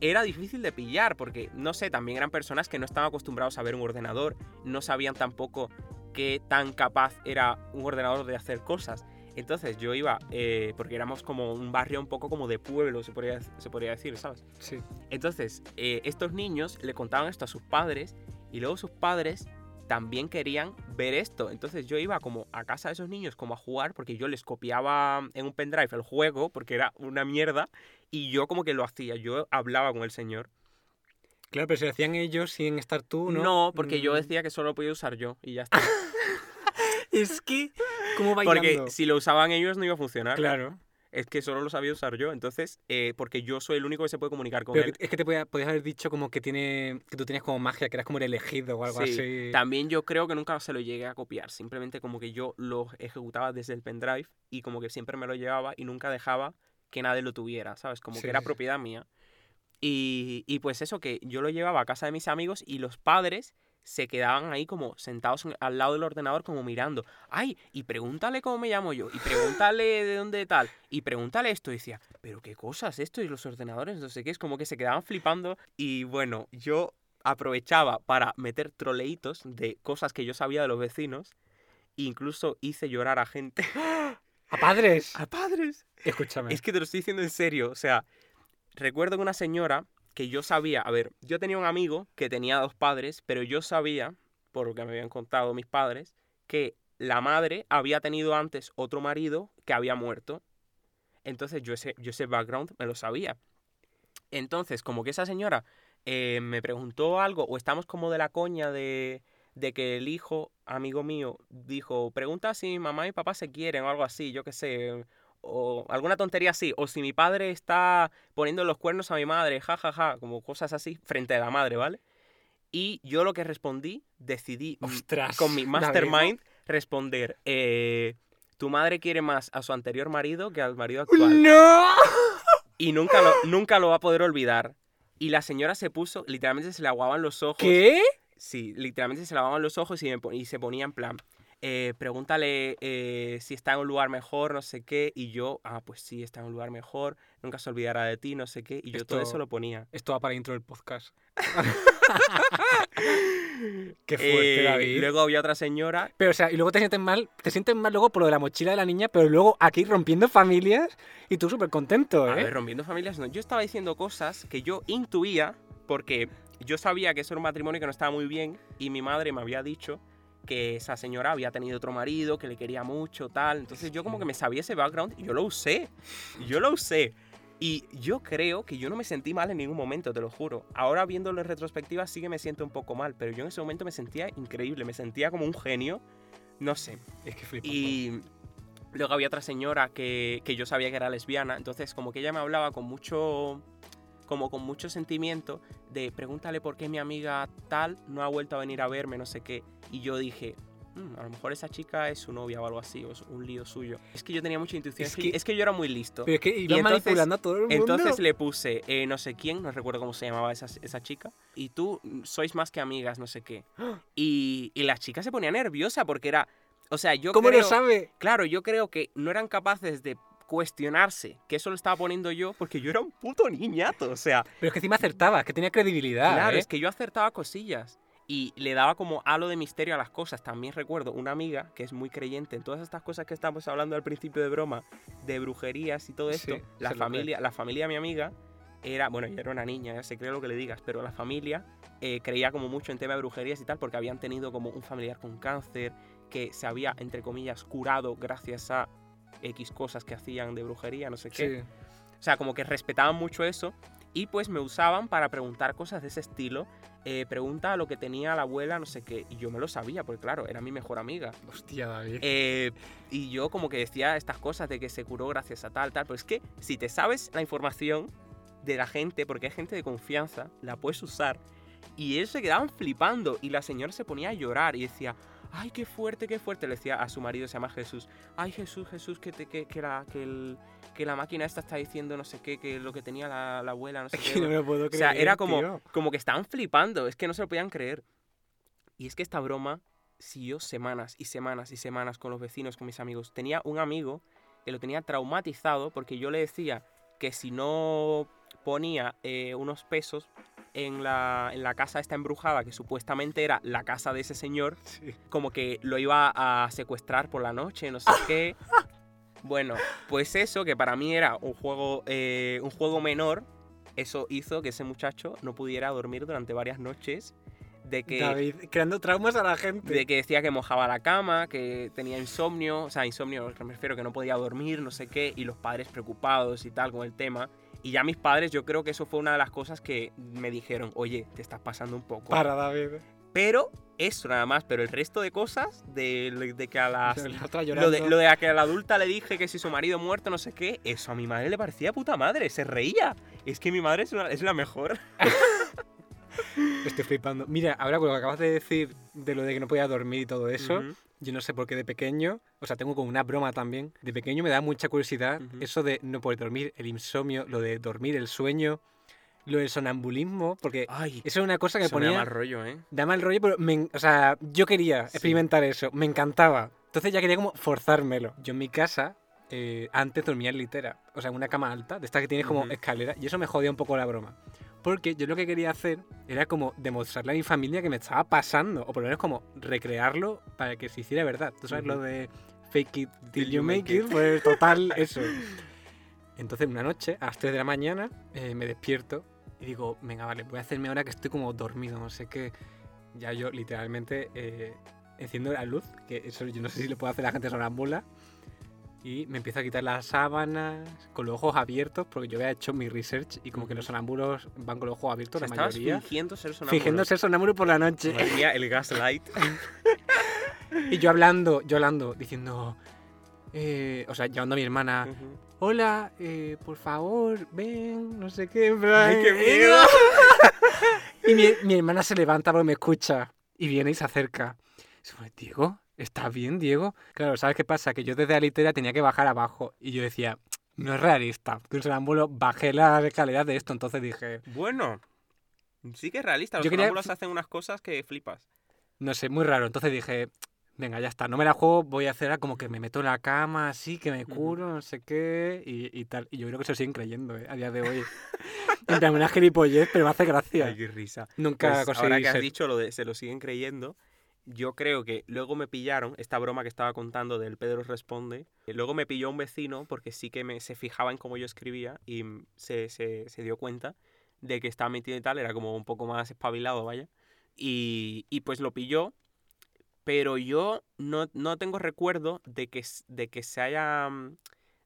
era difícil de pillar, porque, no sé, también eran personas que no estaban acostumbrados a ver un ordenador, no sabían tampoco qué tan capaz era un ordenador de hacer cosas. Entonces yo iba, eh, porque éramos como un barrio un poco como de pueblo, se podría, se podría decir, ¿sabes? Sí. Entonces, eh, estos niños le contaban esto a sus padres y luego sus padres también querían ver esto. Entonces yo iba como a casa de esos niños como a jugar porque yo les copiaba en un pendrive el juego porque era una mierda y yo como que lo hacía, yo hablaba con el señor. Claro, pero si lo hacían ellos sin estar tú, ¿no? No, porque yo Mm. decía que solo lo podía usar yo y ya está. [LAUGHS] Es que, ¿cómo bailando? Porque si lo usaban ellos no iba a funcionar. Claro. Es que solo lo sabía usar yo. Entonces, eh, porque yo soy el único que se puede comunicar con Pero él. es que te podía- podías haber dicho como que tiene que tú tenías como magia, que eras como el elegido o algo Sí, así. También yo creo que nunca se lo llegué a copiar. Simplemente como que yo lo ejecutaba desde el pendrive y como que siempre me lo llevaba y nunca dejaba que nadie lo tuviera, ¿sabes? Como Sí, que era propiedad mía. Y, y pues eso, que yo lo llevaba a casa de mis amigos y los padres se quedaban ahí como sentados en- al lado del ordenador como mirando. Ay, y pregúntale cómo me llamo yo, y pregúntale de dónde tal, y pregúntale esto. Y decía, pero qué cosas esto y los ordenadores, no sé qué, es como que se quedaban flipando. Y bueno, yo aprovechaba para meter troleitos de cosas que yo sabía de los vecinos. e incluso hice llorar a gente. ¡A padres! [LAUGHS] ¡A padres! Escúchame. Es que te lo estoy diciendo en serio. O sea, recuerdo que una señora que yo sabía, a ver, yo tenía un amigo que tenía dos padres, pero yo sabía, por lo que me habían contado mis padres, que la madre había tenido antes otro marido que había muerto. Entonces yo ese, yo ese background me lo sabía. Entonces, como que esa señora eh, me preguntó algo, o estamos como de la coña de, de que el hijo, amigo mío, dijo, pregunta si mamá y papá se quieren o algo así, yo qué sé, o alguna tontería así, o si mi padre está poniendo los cuernos a mi madre, ja, ja, ja, como cosas así, frente a la madre, ¿vale? Y yo lo que respondí, decidí mm, Ostras. con mi [LAUGHS] mastermind responder, eh, tu madre quiere más a su anterior marido que al marido actual ¡No! y nunca lo, nunca lo va a poder olvidar. Y la señora se puso, literalmente se le aguaban los ojos. ¿Qué? Sí, literalmente se le aguaban los ojos y, me y se ponía en plan, eh, pregúntale eh, si está en un lugar mejor, no sé qué. Y yo, ah, pues sí, está en un lugar mejor, nunca se olvidará de ti, no sé qué. Y yo todo eso lo ponía. Esto va para intro del podcast. [LAUGHS] Qué fuerte, Eh, David. Luego había otra señora Pero, o sea, y luego te sientes mal, te sientes mal luego por lo de la mochila de la niña, pero luego aquí rompiendo familias y tú súper contento, A ¿eh? ver, rompiendo familias, no. Yo estaba diciendo cosas que yo intuía porque yo sabía que eso era un matrimonio que no estaba muy bien y mi madre me había dicho que esa señora había tenido otro marido, que le quería mucho, tal. Entonces yo como que me sabía ese background y yo lo usé. Yo lo usé. Y yo creo que yo no me sentí mal en ningún momento, te lo juro. Ahora viéndolo en retrospectiva sí que me siento un poco mal, pero yo en ese momento me sentía increíble, me sentía como un genio. No sé, Es que flipo. y luego había otra señora que, que yo sabía que era lesbiana, entonces como que ella me hablaba con mucho como con mucho sentimiento de pregúntale por qué mi amiga tal no ha vuelto a venir a verme, no sé qué. Y yo dije, "Mm, a lo mejor esa chica es su novia o algo así, o es un lío suyo. Es que yo tenía mucha intuición, Es que, que- es que yo era muy listo. Pero es que entonces- manipulando a todo el mundo. Entonces le puse eh, no sé quién, no recuerdo cómo se llamaba esa, esa chica, y tú sois más que amigas, no sé qué. [GASPS] Y, y la chica se ponía nerviosa porque era, o sea, yo ¿Cómo creo, lo sabe? claro, yo creo que no eran capaces de cuestionarse que eso lo estaba poniendo yo porque yo era un puto niñato, o sea, Pero es que encima acertabas, que tenía credibilidad. claro, ¿eh? es que yo acertaba cosillas. Y le daba como halo de misterio a las cosas. También recuerdo una amiga que es muy creyente en todas estas cosas que estamos hablando al principio de broma, de brujerías y todo esto. la, familia, la familia de mi amiga era, bueno, ella era una niña, ya se cree lo que le digas, pero la familia eh, creía como mucho en tema de brujerías y tal, porque habían tenido como un familiar con cáncer que se había, entre comillas, curado gracias a X cosas que hacían de brujería, no sé qué. Sí. O sea, como que respetaban mucho eso y pues me usaban para preguntar cosas de ese estilo. Eh, pregunta lo que tenía la abuela, no sé qué. Y yo me lo sabía, porque claro, era mi mejor amiga. Hostia, David. Eh, y yo como que decía estas cosas de que se curó gracias a tal, tal. Pero es que si te sabes la información de la gente, porque hay gente de confianza, la puedes usar. Y ellos se quedaban flipando y la señora se ponía a llorar y decía, ay, qué fuerte, qué fuerte. Le decía a su marido, se llama Jesús, ay, Jesús, Jesús, que, te, que, que la, que, el- que la máquina esta está diciendo no sé qué, que lo que tenía la, la abuela, no sé [LAUGHS] qué. no me lo puedo O creer. sea, era como, tío. como que estaban flipando, es que no se lo podían creer. Y es que esta broma siguió semanas y semanas y semanas con los vecinos, con mis amigos. Tenía un amigo que lo tenía traumatizado porque yo le decía que si no ponía eh, unos pesos en la, en la casa esta embrujada, que supuestamente era la casa de ese señor, Sí. como que lo iba a secuestrar por la noche, no sé qué. Bueno, pues eso, que para mí era un juego, eh, un juego menor, eso hizo que ese muchacho no pudiera dormir durante varias noches. De que, David, creando traumas a la gente. de que decía que mojaba la cama, que tenía insomnio, o sea, insomnio, me refiero que no podía dormir, no sé qué, y los padres preocupados y tal con el tema. Y ya mis padres, yo creo que eso fue una de las cosas que me dijeron, oye, te estás pasando un poco. Para, David. Pero eso nada más, pero el resto de cosas, de, de que a las... La Lo de, lo de a que a la adulta le dije que si su marido muerto, no sé qué, eso a mi madre le parecía puta madre, se reía. Es que mi madre es, una- es la mejor. [LAUGHS] Estoy flipando. Mira, ahora con lo que acabas de decir de lo de que no podía dormir y todo eso, Ujú. Yo no sé por qué de pequeño, o sea, tengo como una broma también. De pequeño me da mucha curiosidad Ujú. eso de no poder dormir, el insomnio, lo de dormir, el sueño, lo del sonambulismo, porque Ay, eso es una cosa que me da ponía. mal rollo, ¿eh? Da mal rollo, pero me o sea, yo quería Sí. experimentar eso, me encantaba. Entonces ya quería como forzármelo. Yo en mi casa eh, antes dormía en litera, o sea, en una cama alta, de estas que tienes como Ujú. escalera, y eso me jodía un poco la broma. Porque yo lo que quería hacer era como demostrarle a mi familia que me estaba pasando, o por lo menos como recrearlo para que se hiciera verdad. ¿Tú sabes lo de fake it till you make it? Pues total, [LAUGHS] eso. Entonces una noche, a las 3 de la mañana, eh, me despierto y digo, venga, vale, voy a hacerme ahora que estoy como dormido, no sé qué. Ya yo literalmente eh, enciendo la luz, que eso yo no sé si lo puede hacer la gente sonámbula. Y me empiezo a quitar las sábanas con los ojos abiertos porque yo había hecho mi research y como que los sonámbulos van con los ojos abiertos O sea, la mayoría. fingiendo ser sonámbulo. Fingiendo ser sonámbulo por la noche. El gaslight. [LAUGHS] Y yo hablando, yo hablando, diciendo, eh, o sea, llamando a mi hermana, hola, eh, por favor, ven, no sé qué, ¡Ay, qué eh, miedo! [LAUGHS] Y mi, mi hermana se levanta porque me escucha y viene y se acerca. Y ¿estás bien, Diego? Claro, ¿sabes qué pasa? Que yo desde la litera tenía que bajar abajo y yo decía, no es realista. Que un sonámbulo bajé las escaleras de esto, entonces dije, Bueno, sí que es realista. Los Yo quería- sonámbulos hacen unas cosas que flipas. no sé, muy raro. Entonces dije, venga, ya está, no me la juego, voy a hacer como que me meto en la cama, así, que me curo, no sé qué, y, y tal. Y yo creo que se lo siguen creyendo, ¿eh? A día de hoy. [LAUGHS] en plan, una gilipollez, pero me hace gracia. Ay, qué risa. Nunca Pues, conseguí ahora que has ser- dicho lo de se lo siguen creyendo, yo creo que luego me pillaron, esta broma que estaba contando del Pedro responde, eh, luego me pilló un vecino porque sí que me, se fijaba en cómo yo escribía y mm, se, se- se dio cuenta de que estaba metido y tal, era como un poco más espabilado, vaya. Y, y pues lo pilló, pero yo no, no tengo recuerdo de que, de que se haya... mm,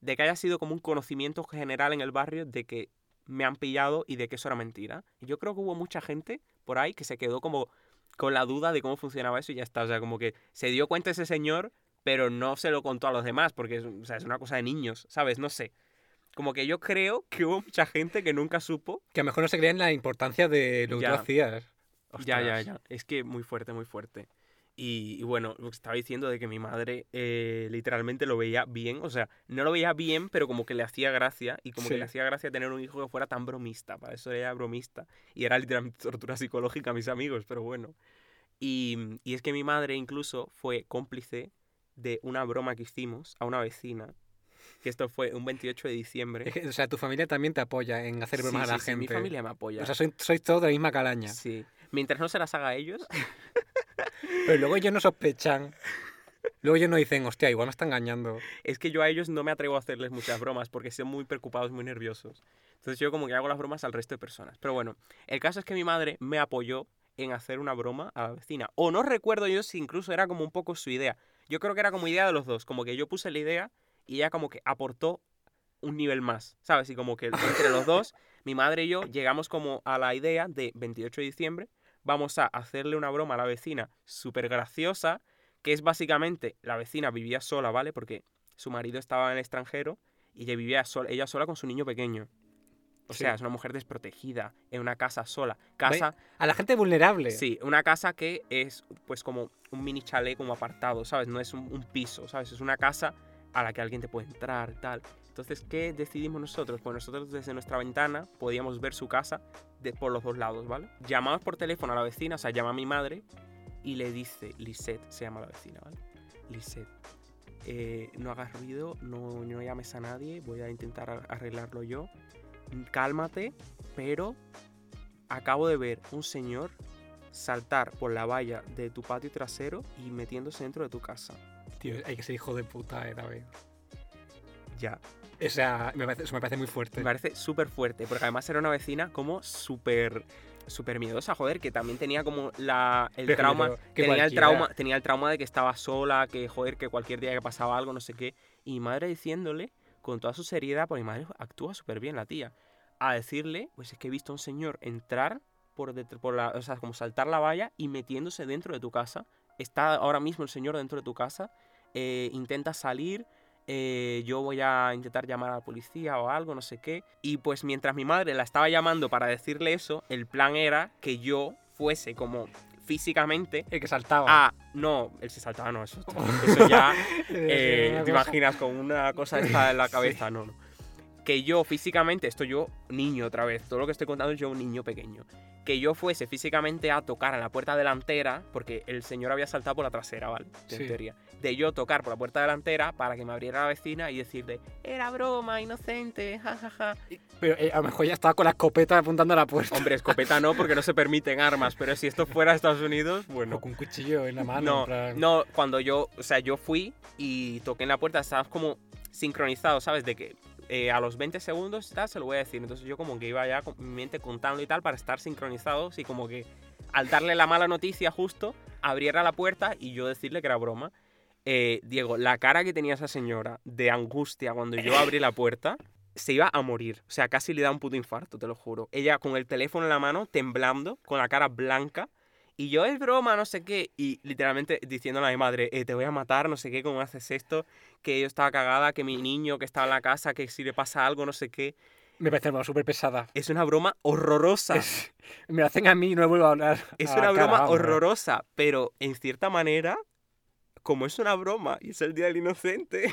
de que haya sido como un conocimiento general en el barrio de que me han pillado y de que eso era mentira. Yo creo que hubo mucha gente por ahí que se quedó como con la duda de cómo funcionaba eso y ya está. O sea, como que se dio cuenta ese señor, pero no se lo contó a los demás porque es, o sea, es una cosa de niños, ¿sabes? No sé. Como que yo creo que hubo mucha gente que nunca supo. Que a lo mejor no se creían la importancia de lo que tú Ya. hacías. Ya, ya, ya. Es que muy fuerte, muy fuerte. Y, y bueno, lo que estaba diciendo de que mi madre eh, literalmente lo veía bien, o sea, no lo veía bien, pero como que le hacía gracia, y como que Sí. le hacía gracia tener un hijo que fuera tan bromista, para eso era bromista, y era literalmente [LAUGHS] tortura psicológica a mis amigos, pero bueno. Y, y es que mi madre incluso fue cómplice de una broma que hicimos a una vecina, que esto fue un 28 de diciembre. Que, o sea, tu familia también te apoya en hacer bromas Sí, a la sí, sí, gente. mi familia me apoya. O sea, sois, sois todos de la misma calaña. sí. Mientras no se las haga a ellos, [LAUGHS] Pero luego ellos no sospechan. Luego ellos no dicen, hostia, igual me está engañando. Es que yo a ellos no me atrevo a hacerles muchas bromas porque son muy preocupados, muy nerviosos. Entonces yo como que hago las bromas al resto de personas. Pero bueno, el caso es que mi madre me apoyó en hacer una broma a la vecina. O no recuerdo yo si incluso era como un poco su idea. Yo creo que era como idea de los dos. Como que yo puse la idea y ella como que aportó un nivel más, ¿sabes? Y como que entre los dos, mi madre y yo llegamos como a la idea de 28 de diciembre, vamos a hacerle una broma a la vecina súper graciosa, que es básicamente, la vecina vivía sola, ¿vale? Porque su marido estaba en el extranjero y ella vivía sola, ella sola con su niño pequeño. O Sí. sea, es una mujer desprotegida, en una casa sola. Casa, A la gente vulnerable. sí, una casa que es pues como un mini chalet como apartado, ¿sabes? No es un, un piso, ¿sabes? Es una casa a la que alguien te puede entrar, tal. Entonces, ¿qué decidimos nosotros? Pues nosotros desde nuestra ventana podíamos ver su casa de, por los dos lados, ¿vale? Llamamos por teléfono a la vecina, o sea, llama a mi madre y le dice, Lisette, se llama la vecina, ¿vale? Lisette, eh, no hagas ruido, no, no llames a nadie, voy a intentar arreglarlo yo. Cálmate, pero acabo de ver un señor saltar por la valla de tu patio trasero y metiéndose dentro de tu casa. Tío, hay que ser hijo de puta, eh, David. Ya. O sea, me parece- eso me parece muy fuerte. Me parece súper fuerte, porque además era una vecina como súper súper miedosa, joder, que también tenía como la, el Pero, trauma, que tenía el trauma, tenía el trauma de que estaba sola, que joder, que cualquier día que pasaba algo, no sé qué, y mi madre diciéndole con toda su seriedad, porque mi madre actúa súper bien la tía, a decirle, pues es que he visto a un señor entrar por, detr- por la, o sea, como saltar la valla y metiéndose dentro de tu casa, está ahora mismo el señor dentro de tu casa, eh, intenta salir, eh, yo voy a intentar llamar a la policía o algo, no sé qué. Y pues mientras mi madre la estaba llamando para decirle eso, el plan era que yo fuese como físicamente El que saltaba. a... No, él se saltaba, no, eso, [LAUGHS] eso ya... Eh, ¿Te imaginas con una cosa esta en la [LAUGHS] cabeza? No, no. Que yo físicamente, esto yo, niño otra vez, todo lo que estoy contando es yo un niño pequeño. Que yo fuese físicamente a tocar a la puerta delantera, porque el señor había saltado por la trasera, ¿vale? En Sí. teoría. De yo tocar por la puerta delantera para que me abriera la vecina y decirle, era broma, inocente, jajaja. Pero eh, a lo mejor ya estaba con la escopeta apuntando a la puerta. Hombre, escopeta no, porque no se permiten armas, pero si esto fuera Estados Unidos, O bueno. con un cuchillo en la mano. No, plan- no, cuando yo, o sea, yo fui y toqué en la puerta, estábamos como sincronizados, ¿sabes? De que eh, a los 20 segundos tal, se lo voy a decir. Entonces yo como que iba ya con mi mente contando y tal para estar sincronizados y como que al darle la mala noticia justo, abriera la puerta y yo decirle que era broma. Eh, Diego, la cara que tenía esa señora de angustia cuando yo abrí la puerta, se iba a morir. O sea, casi le da un puto infarto, te lo juro. Ella con el teléfono en la mano, temblando, con la cara blanca. Y yo, es broma, no sé qué. Y literalmente diciéndole a mi madre, eh, te voy a matar, no sé qué, cómo haces esto. Que yo estaba cagada, que mi niño que estaba en la casa, que si le pasa algo, no sé qué. Me parece una súper pesada. Es una broma horrorosa. Es- me hacen a mí y no vuelvo a hablar. Es a una la cara, broma vamos. horrorosa, pero en cierta manera, como es una broma y es el Día del Inocente,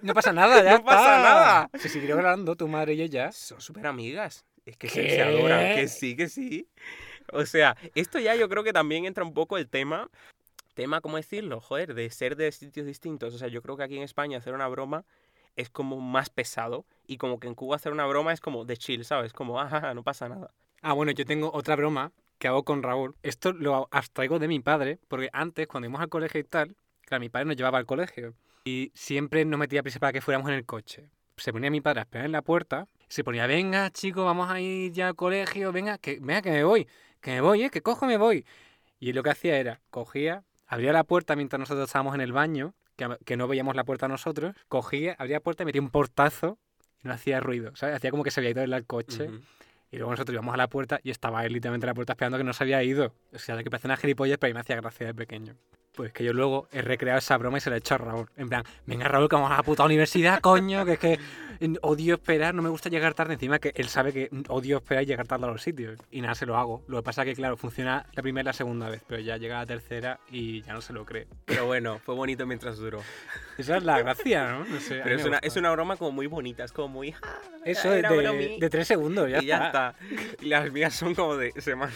No pasa nada, [LAUGHS] ya No pasa está. nada. Se siguieron hablando tu madre y ella. son súper amigas. Es que ¿Qué? se adoran, que sí, que sí. [LAUGHS] O sea, esto ya yo creo que también entra un poco el tema, tema, ¿cómo decirlo? Joder, de ser de sitios distintos. O sea, yo creo que aquí en España hacer una broma es como más pesado y como que en Cuba hacer una broma es como de chill, ¿sabes? Como, ah, no pasa nada. Ah, bueno, yo tengo otra broma que hago con Raúl. Esto lo abstraigo de mi padre, porque antes, cuando íbamos al colegio y tal, claro, mi padre nos llevaba al colegio y siempre nos metía prisa para que fuéramos en el coche. Se ponía mi padre a esperar en la puerta, se ponía, venga, chicos, vamos a ir ya al colegio, venga, que, venga, que me voy, que me voy, eh, que cojo, me voy. Y lo que hacía era, cogía, abría la puerta mientras nosotros estábamos en el baño, que, que no veíamos la puerta nosotros, cogía, abría la puerta y metía un portazo y no hacía ruido, ¿sabes? Hacía como que se había ido él al coche. Y luego nosotros íbamos a la puerta y estaba él literalmente en la puerta esperando que no se había ido. O sea, que parecía una gilipollas, pero a mí me hacía gracia de pequeño. Pues que yo luego he recreado esa broma y se la he hecho a Raúl. En plan, venga Raúl, que vamos a la puta universidad, coño, que es que odio esperar, no me gusta llegar tarde. Encima que él sabe que odio esperar y llegar tarde a los sitios. Y nada, se lo hago. Lo que pasa es que, claro, funciona la primera y la segunda vez, pero ya llega la tercera y ya no se lo cree. Pero bueno, fue bonito mientras duró. Esa es la gracia, ¿no? No sé. a Pero es una, es una broma como muy bonita, es como muy... "Ah, Eso de, de, bromi". de tres segundos, ya y ya está. está. Y las mías son como de semana.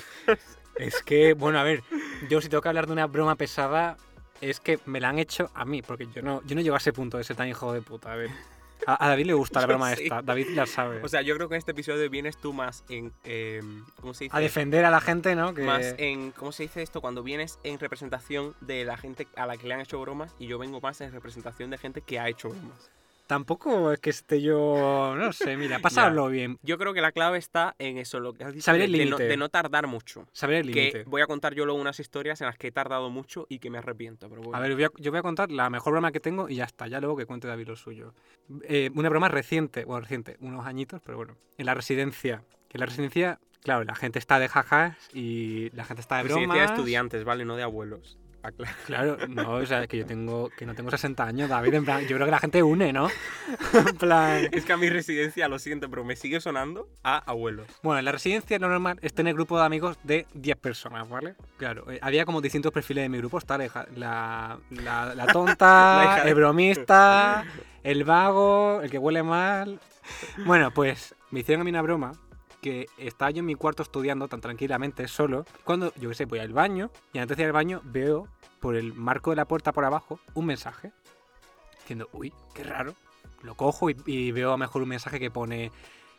Es que, bueno, a ver, yo si tengo que hablar de una broma pesada, es que me la han hecho a mí, porque yo no, yo no llego a ese punto de ser tan hijo de puta. A ver, a, a David le gusta la [LAUGHS] broma sí. esta, David la sabe. O sea, yo creo que en este episodio vienes tú más en... eh, ¿Cómo se dice? a defender a la gente, ¿no? Que... Más en... ¿Cómo se dice esto? Cuando vienes en representación de la gente a la que le han hecho bromas y yo vengo más en representación de gente que ha hecho bromas. Tampoco es que esté yo, no sé, mira, [LAUGHS] pasarlo bien, Yo creo que la clave está en eso, lo que has dicho, Saber el de no, límite. de no tardar mucho. saber el Que límite. voy a contar yo luego unas historias en las que he tardado mucho y que me arrepiento. Pero bueno. A ver, voy a- yo voy a contar la mejor broma que tengo y ya está, ya luego que cuente David lo suyo. Eh, una broma reciente, bueno, reciente, unos añitos, pero bueno, en la residencia. En la residencia, claro, la gente está de jajas y la gente está de Residencia bromas. de estudiantes, ¿vale? No de abuelos. Aclaro. [LAUGHS] Claro, [LAUGHS] no, o sea, que yo tengo, que no tengo 60 años, David, en plan, yo creo que la gente une, ¿no? [LAUGHS] en plan... Es que a mi residencia, lo siento, pero me sigue sonando a abuelos. Bueno, en la residencia lo normal es tener grupo de amigos de 10 personas, ¿vale? Claro, eh, había como distintos perfiles de mi grupo. Está la, la, la- la tonta, el bromista, el vago, el que huele mal. Bueno, pues me hicieron a mí una broma que estaba yo en mi cuarto estudiando tan tranquilamente, solo. Cuando, yo qué sé, voy al baño y antes de ir al baño veo por el marco de la puerta por abajo un mensaje diciendo, uy, qué raro. Lo cojo y, y veo a mejor un mensaje que pone,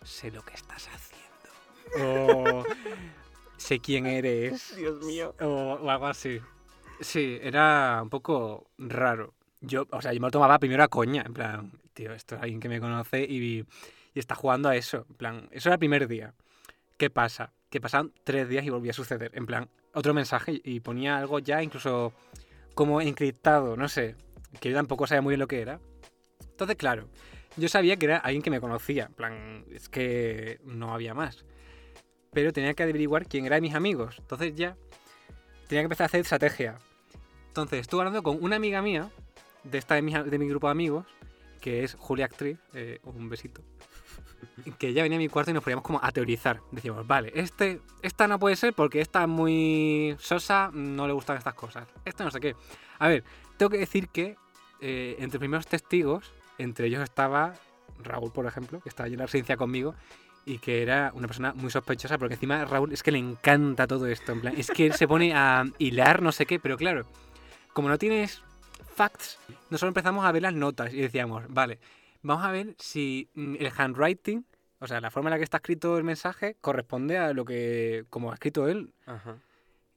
sé lo que estás haciendo. O [LAUGHS] sé quién eres. Dios mío. O, o algo así. Sí, era un poco raro. Yo, o sea, yo me lo tomaba primero a coña, en plan, tío, esto es alguien que me conoce y, y está jugando a eso. En plan, eso era el primer día. ¿Qué pasa? Que pasaron tres días y volvía a suceder. En plan, otro mensaje y ponía algo ya incluso como encriptado, no sé, que yo tampoco sabía muy bien lo que era. Entonces, claro, yo sabía que era alguien que me conocía. En plan, es que no había más. Pero tenía que averiguar quién era de mis amigos. Entonces ya tenía que empezar a hacer estrategia. Entonces, estuve hablando con una amiga mía, de esta de mi, de mi grupo de amigos, que es Julia Actriz, eh, un besito. Que ella venía a mi cuarto y nos poníamos como a teorizar. Decíamos, vale, este, esta no puede ser porque esta es muy sosa, no le gustan estas cosas. Este no sé qué. A ver, tengo que decir que eh, entre primeros testigos, entre ellos estaba Raúl, por ejemplo, que estaba allí en la residencia conmigo, y que era una persona muy sospechosa, porque encima Raúl es que le encanta todo esto. En plan, es que él se pone a hilar no sé qué, pero claro, como no tienes facts, nosotros empezamos a ver las notas y decíamos, vale, vamos a ver si mm, el handwriting, o sea, la forma en la que está escrito el mensaje, corresponde a lo que, como ha escrito él, Ajá.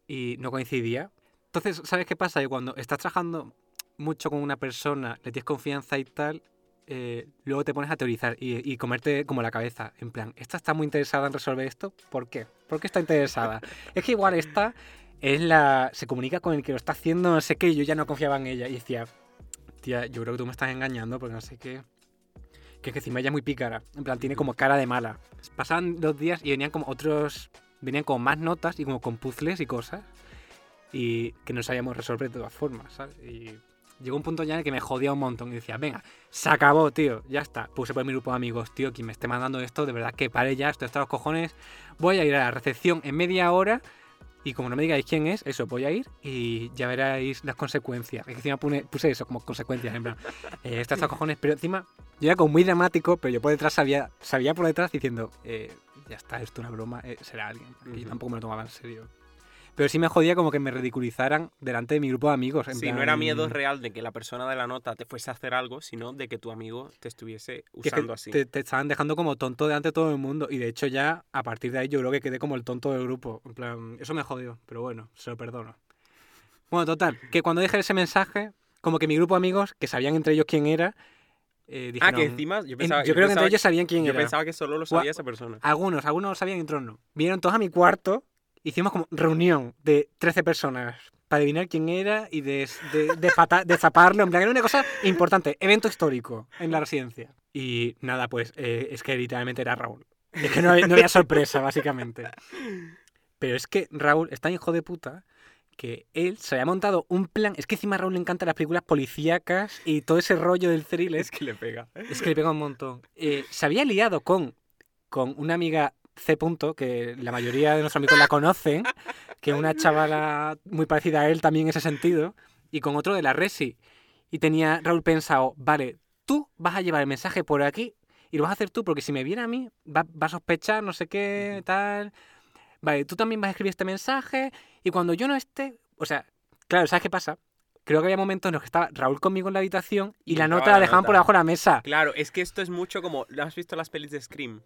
y no coincidía. Entonces, ¿sabes qué pasa? Que cuando estás trabajando mucho con una persona, le tienes confianza y tal, eh, luego te pones a teorizar y, y comerte como la cabeza. En plan, ¿esta está muy interesada en resolver esto? ¿Por qué? ¿Por qué está interesada? [LAUGHS] es que igual esta es la. se comunica con el que lo está haciendo, no sé qué, y yo ya no confiaba en ella. Y decía, tía, yo creo que tú me estás engañando porque no sé qué. Que es que encima ella es muy pícara. En plan, tiene como cara de mala. Pasaban dos días y venían como otros. Venían como más notas y como con puzzles y cosas. Y que no sabíamos resolver de todas formas, ¿sabes? Y llegó un punto ya en el que me jodía un montón y decía, venga, se acabó, tío, ya está. Puse por mi grupo de amigos, tío, quien me esté mandando esto, de verdad que pare ya, estoy hasta los cojones. Voy a ir a la recepción en media hora y como no me digáis quién es, eso, voy a ir y ya veréis las consecuencias. Es que encima puse, puse eso como consecuencias, en plan, [LAUGHS] eh, los cojones, pero encima yo era como muy dramático, pero yo por detrás sabía, sabía por detrás diciendo, eh, ya está, esto es una broma, eh, será alguien. Y yo tampoco me lo tomaba en serio. Pero sí me jodía como que me ridiculizaran delante de mi grupo de amigos. en Sí, no era miedo real de que la persona de la nota te fuese a hacer algo, sino de que tu amigo te estuviese que es que usando así. Te, te estaban dejando como tonto delante de todo el mundo. Y de hecho, ya a partir de ahí, yo creo que quedé como el tonto del grupo. En plan, eso me jodió, pero bueno, se lo perdono. Bueno, total, que cuando dejé ese mensaje, como que mi grupo de amigos, que sabían entre ellos quién era, eh, ah, dijeron. que encima yo en- pensaba, yo creo que entre ellos sabían quién yo era. pensaba que solo lo sabía esa persona. Algunos, algunos lo sabían y otros no. Vinieron todos a mi cuarto, hicimos como reunión de 13 personas para adivinar quién era y de, de, de, zaparlo. En plan, era una cosa importante, evento histórico en la residencia. Y nada, pues eh, es que literalmente era Raúl. Es que no había, no había sorpresa, básicamente. Pero es que Raúl es tan hijo de puta que él se había montado un plan. Es que encima a Raúl le encantan las películas policíacas y todo ese rollo del thriller. Es que le pega. Es que le pega un montón. Eh, se había liado con, con una amiga C. punto, que la mayoría de nuestros amigos la conocen, que es una chavala muy parecida a él también en ese sentido, y con otro de la Resi. Y tenía Raúl pensado, vale, tú vas a llevar el mensaje por aquí y lo vas a hacer tú, porque si me viene a mí, va, va a sospechar, no sé qué, tal. Vale, tú también vas a escribir este mensaje y cuando yo no esté, o sea, claro, ¿sabes qué pasa? Creo que había momentos en los que estaba Raúl conmigo en la habitación y, Y la nota la la dejaban por nota. debajo de la mesa. Claro, es que esto es mucho como. ¿Has visto las pelis de Scream?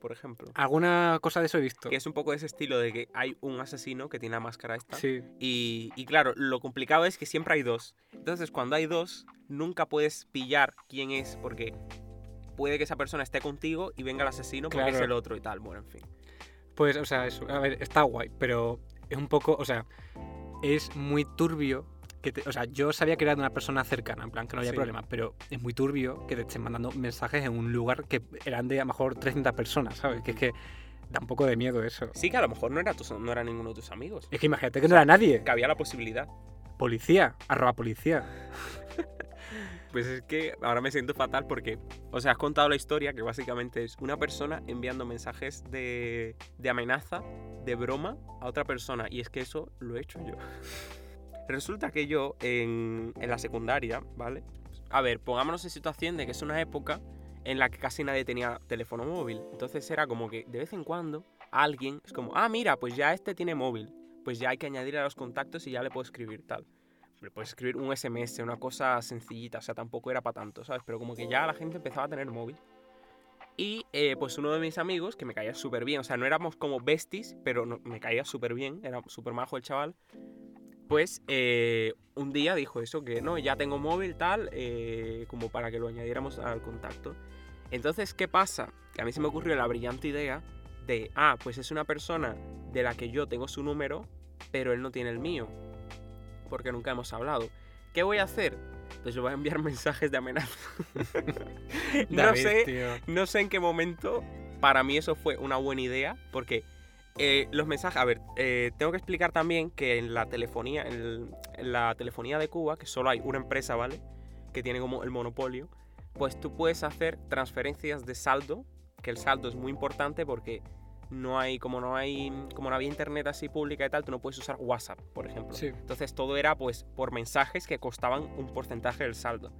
Por ejemplo. Alguna cosa de eso he visto. Que es un poco de ese estilo de que hay un asesino que tiene la máscara esta. Sí. Y, y claro, lo complicado es que siempre hay dos. Entonces, cuando hay dos, nunca puedes pillar quién es porque puede que esa persona esté contigo y venga el asesino porque es el otro y tal. Bueno, en fin. Pues, o sea, eso. A ver, está guay, pero es un poco, o sea, es muy turbio. Que te- o sea, yo sabía que era de una persona cercana, en plan que no había Sí. problema, pero es muy turbio que te estén mandando mensajes en un lugar que eran de a lo mejor 300 personas, ¿sabes? Que es que da un poco de miedo eso. Sí, que a lo mejor no era, tus- no era ninguno de tus amigos. Es que imagínate que no era nadie. Que había la posibilidad. Policía, arroba policía. [LAUGHS] Pues es que ahora me siento fatal porque, o sea, has contado la historia que básicamente es una persona enviando mensajes de, de amenaza, de broma a otra persona. Y es que eso lo he hecho yo. Resulta que yo en, en la secundaria, ¿vale? A ver, pongámonos en situación de que es una época en la que casi nadie tenía teléfono móvil. Entonces era como que de vez en cuando alguien es como, ah, mira, pues ya este tiene móvil. Pues ya hay que añadir a los contactos y ya le puedo escribir tal le puedes escribir un SMS, una cosa sencillita, o sea, tampoco era para tanto, ¿sabes? Pero como que ya la gente empezaba a tener móvil. Y eh, pues uno de mis amigos, que me caía súper bien, o sea, no éramos como besties, pero no- me caía súper bien, era súper majo el chaval, pues eh, un día dijo eso, que no, ya tengo móvil tal, eh, como para que lo añadiéramos al contacto. Entonces, ¿qué pasa? Que a mí se me ocurrió la brillante idea de, ah, pues es una persona de la que yo tengo su número, pero él no tiene el mío porque nunca hemos hablado. ¿Qué voy a hacer? Pues le voy a enviar [LAUGHS] mensajes de amenaza. [LAUGHS] no David, sé, tío. no sé en qué momento para mí eso fue una buena idea, porque eh, los mensajes, a ver, eh, tengo que explicar también que en la telefonía, en, el- en la telefonía de Cuba, que solo hay una empresa, ¿vale? Que tiene como el monopolio, pues tú puedes hacer transferencias de saldo, que el saldo es muy importante porque no hay, como no hay, como no había internet así pública y tal, tú no puedes usar WhatsApp, por ejemplo. Sí. Entonces todo era pues por mensajes que costaban un porcentaje del saldo.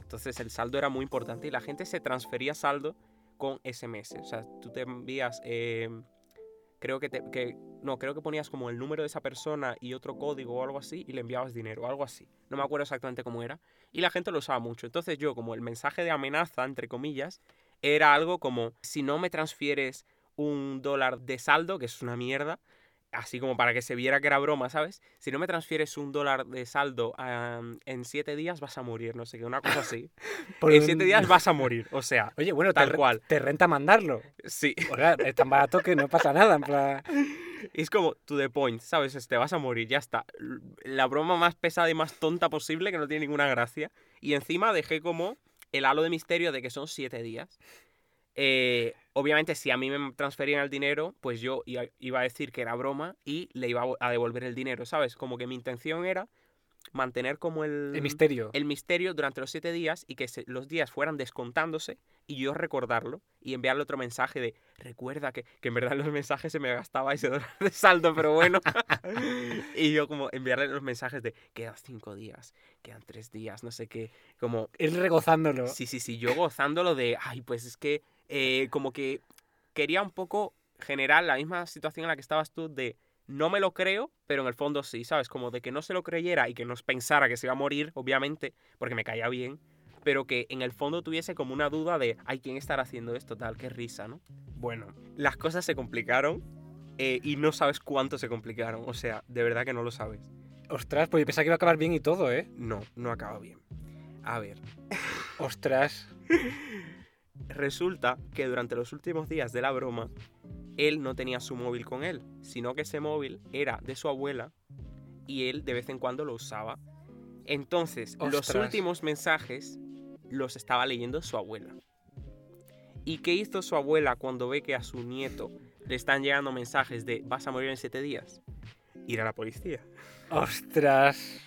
Entonces el saldo era muy importante y la gente se transfería saldo con SMS. O sea, tú te envías, eh, creo que, te, que, no, creo que ponías como el número de esa persona y otro código o algo así y le enviabas dinero, algo así. No me acuerdo exactamente cómo era. Y la gente lo usaba mucho. Entonces yo como el mensaje de amenaza, entre comillas, era algo como, si no me transfieres un dólar de saldo, que es una mierda, así como para que se viera que era broma, ¿sabes? Si no me transfieres un dólar de saldo ah, en siete días vas a morir, no sé qué, una cosa así. [LAUGHS] Por en un- siete días vas a morir, o sea, [LAUGHS] Oye, bueno, tal te, cual. te renta mandarlo. sí. O sea, es tan barato que no pasa nada. En plan... [LAUGHS] Es como, to the point, ¿sabes? Es, Te vas a morir, ya está. La broma más pesada y más tonta posible que no tiene ninguna gracia. Y encima dejé como el halo de misterio de que son siete días. Eh, obviamente, si a mí me transferían el dinero, pues yo iba, a decir que era broma y le iba a devolver el dinero, ¿sabes? Como que mi intención era mantener como el, El misterio. el misterio durante los siete días y que se- los días fueran descontándose y yo recordarlo y enviarle otro mensaje de recuerda que, que en verdad los mensajes se me gastaba ese dólar de saldo, pero bueno. [LAUGHS] [LAUGHS] y yo como enviarle los mensajes de quedan cinco días, quedan tres días, no sé qué, como Él regozándolo. Sí, sí, sí, yo gozándolo de, ay, pues es que eh, como que quería un poco generar la misma situación en la que estabas tú de no me lo creo, pero en el fondo sí, ¿sabes? Como de que no se lo creyera y que no pensara que se iba a morir, obviamente, porque me caía bien, pero que en el fondo tuviese como una duda de, ay, ¿quién estará haciendo esto? Tal, qué risa, ¿no? Bueno, las cosas se complicaron eh, y no sabes cuánto se complicaron, o sea, de verdad que no lo sabes. Ostras, pues yo pensaba que iba a acabar bien y todo, ¿eh? No, no acaba bien. A ver, Ostras. [LAUGHS] Resulta que durante los últimos días de la broma, él no tenía su móvil con él, sino que ese móvil era de su abuela y él de vez en cuando lo usaba. Entonces, los últimos mensajes los estaba leyendo su abuela. ¿Y qué hizo su abuela cuando ve que a su nieto le están llegando mensajes de vas a morir en siete días? Ir a la policía. Ostras.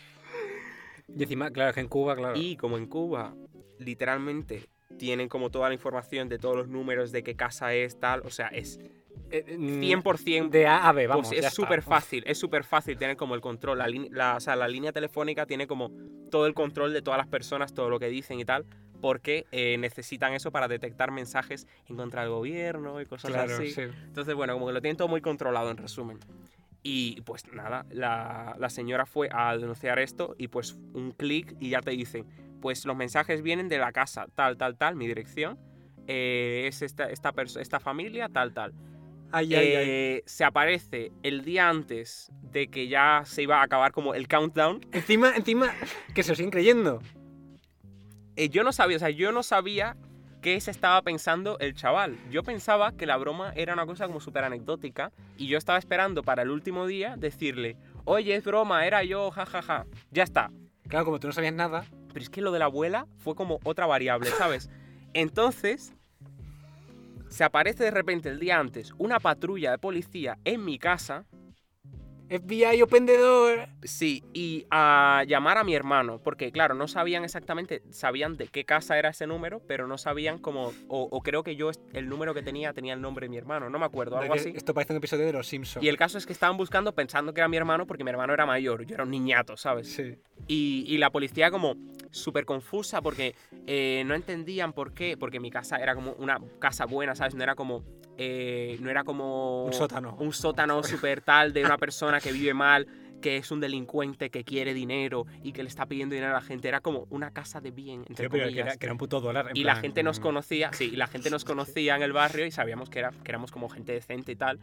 Y encima, claro, que en Cuba, claro. Y como en Cuba, literalmente tienen como toda la información de todos los números de qué casa es, tal, o sea, es Eh, mm, 100% De A a B, vamos. pues es súper fácil, es súper fácil tener como el control. La, la- o sea, la línea telefónica tiene como todo el control de todas las personas, todo lo que dicen y tal, porque eh, necesitan eso para detectar mensajes en contra del gobierno y cosas Claro, así. sí. Entonces, bueno, como que lo tienen todo muy controlado en resumen. Y pues nada, la, la señora fue a denunciar esto y pues un clic y ya te dicen, pues los mensajes vienen de la casa, tal, tal, tal, mi dirección, eh, es esta, esta, esta familia, tal, tal. Ay, ay, ay. Eh, se aparece el día antes de que ya se iba a acabar como el countdown. Encima, encima, que se lo siguen creyendo. Eh, yo no sabía, o sea, yo no sabía qué se estaba pensando el chaval. Yo pensaba que la broma era una cosa como súper anecdótica y yo estaba esperando para el último día decirle, oye, es broma, era yo, jajaja. Ya está. Claro, como tú no sabías nada. Pero es que lo de la abuela fue como otra variable, ¿sabes? Entonces, se aparece de repente el día antes una patrulla de policía en mi casa FBI Open the Door. Sí, y a llamar a mi hermano, porque claro, no sabían exactamente, sabían de qué casa era ese número, pero no sabían cómo, o, o creo que yo el número que tenía tenía el nombre de mi hermano, no me acuerdo, algo así. Esto parece un episodio de Los Simpsons. Y el caso es que estaban buscando pensando que era mi hermano porque mi hermano era mayor, yo era un niñato, ¿sabes? Sí. Y, y la policía como súper confusa porque eh, no entendían por qué, porque mi casa era como una casa buena, ¿sabes? No era como, eh, no era como Un sótano. un sótano [LAUGHS] súper tal de una persona que vive mal, que es un delincuente que quiere dinero y que le está pidiendo dinero a la gente. Era como una casa de bien, entre que comillas. era, que era un puto dólar. en y la gente nos mm, conocía, sí, y la gente nos [LAUGHS] conocía en el barrio y sabíamos que, era, que éramos como gente decente y tal.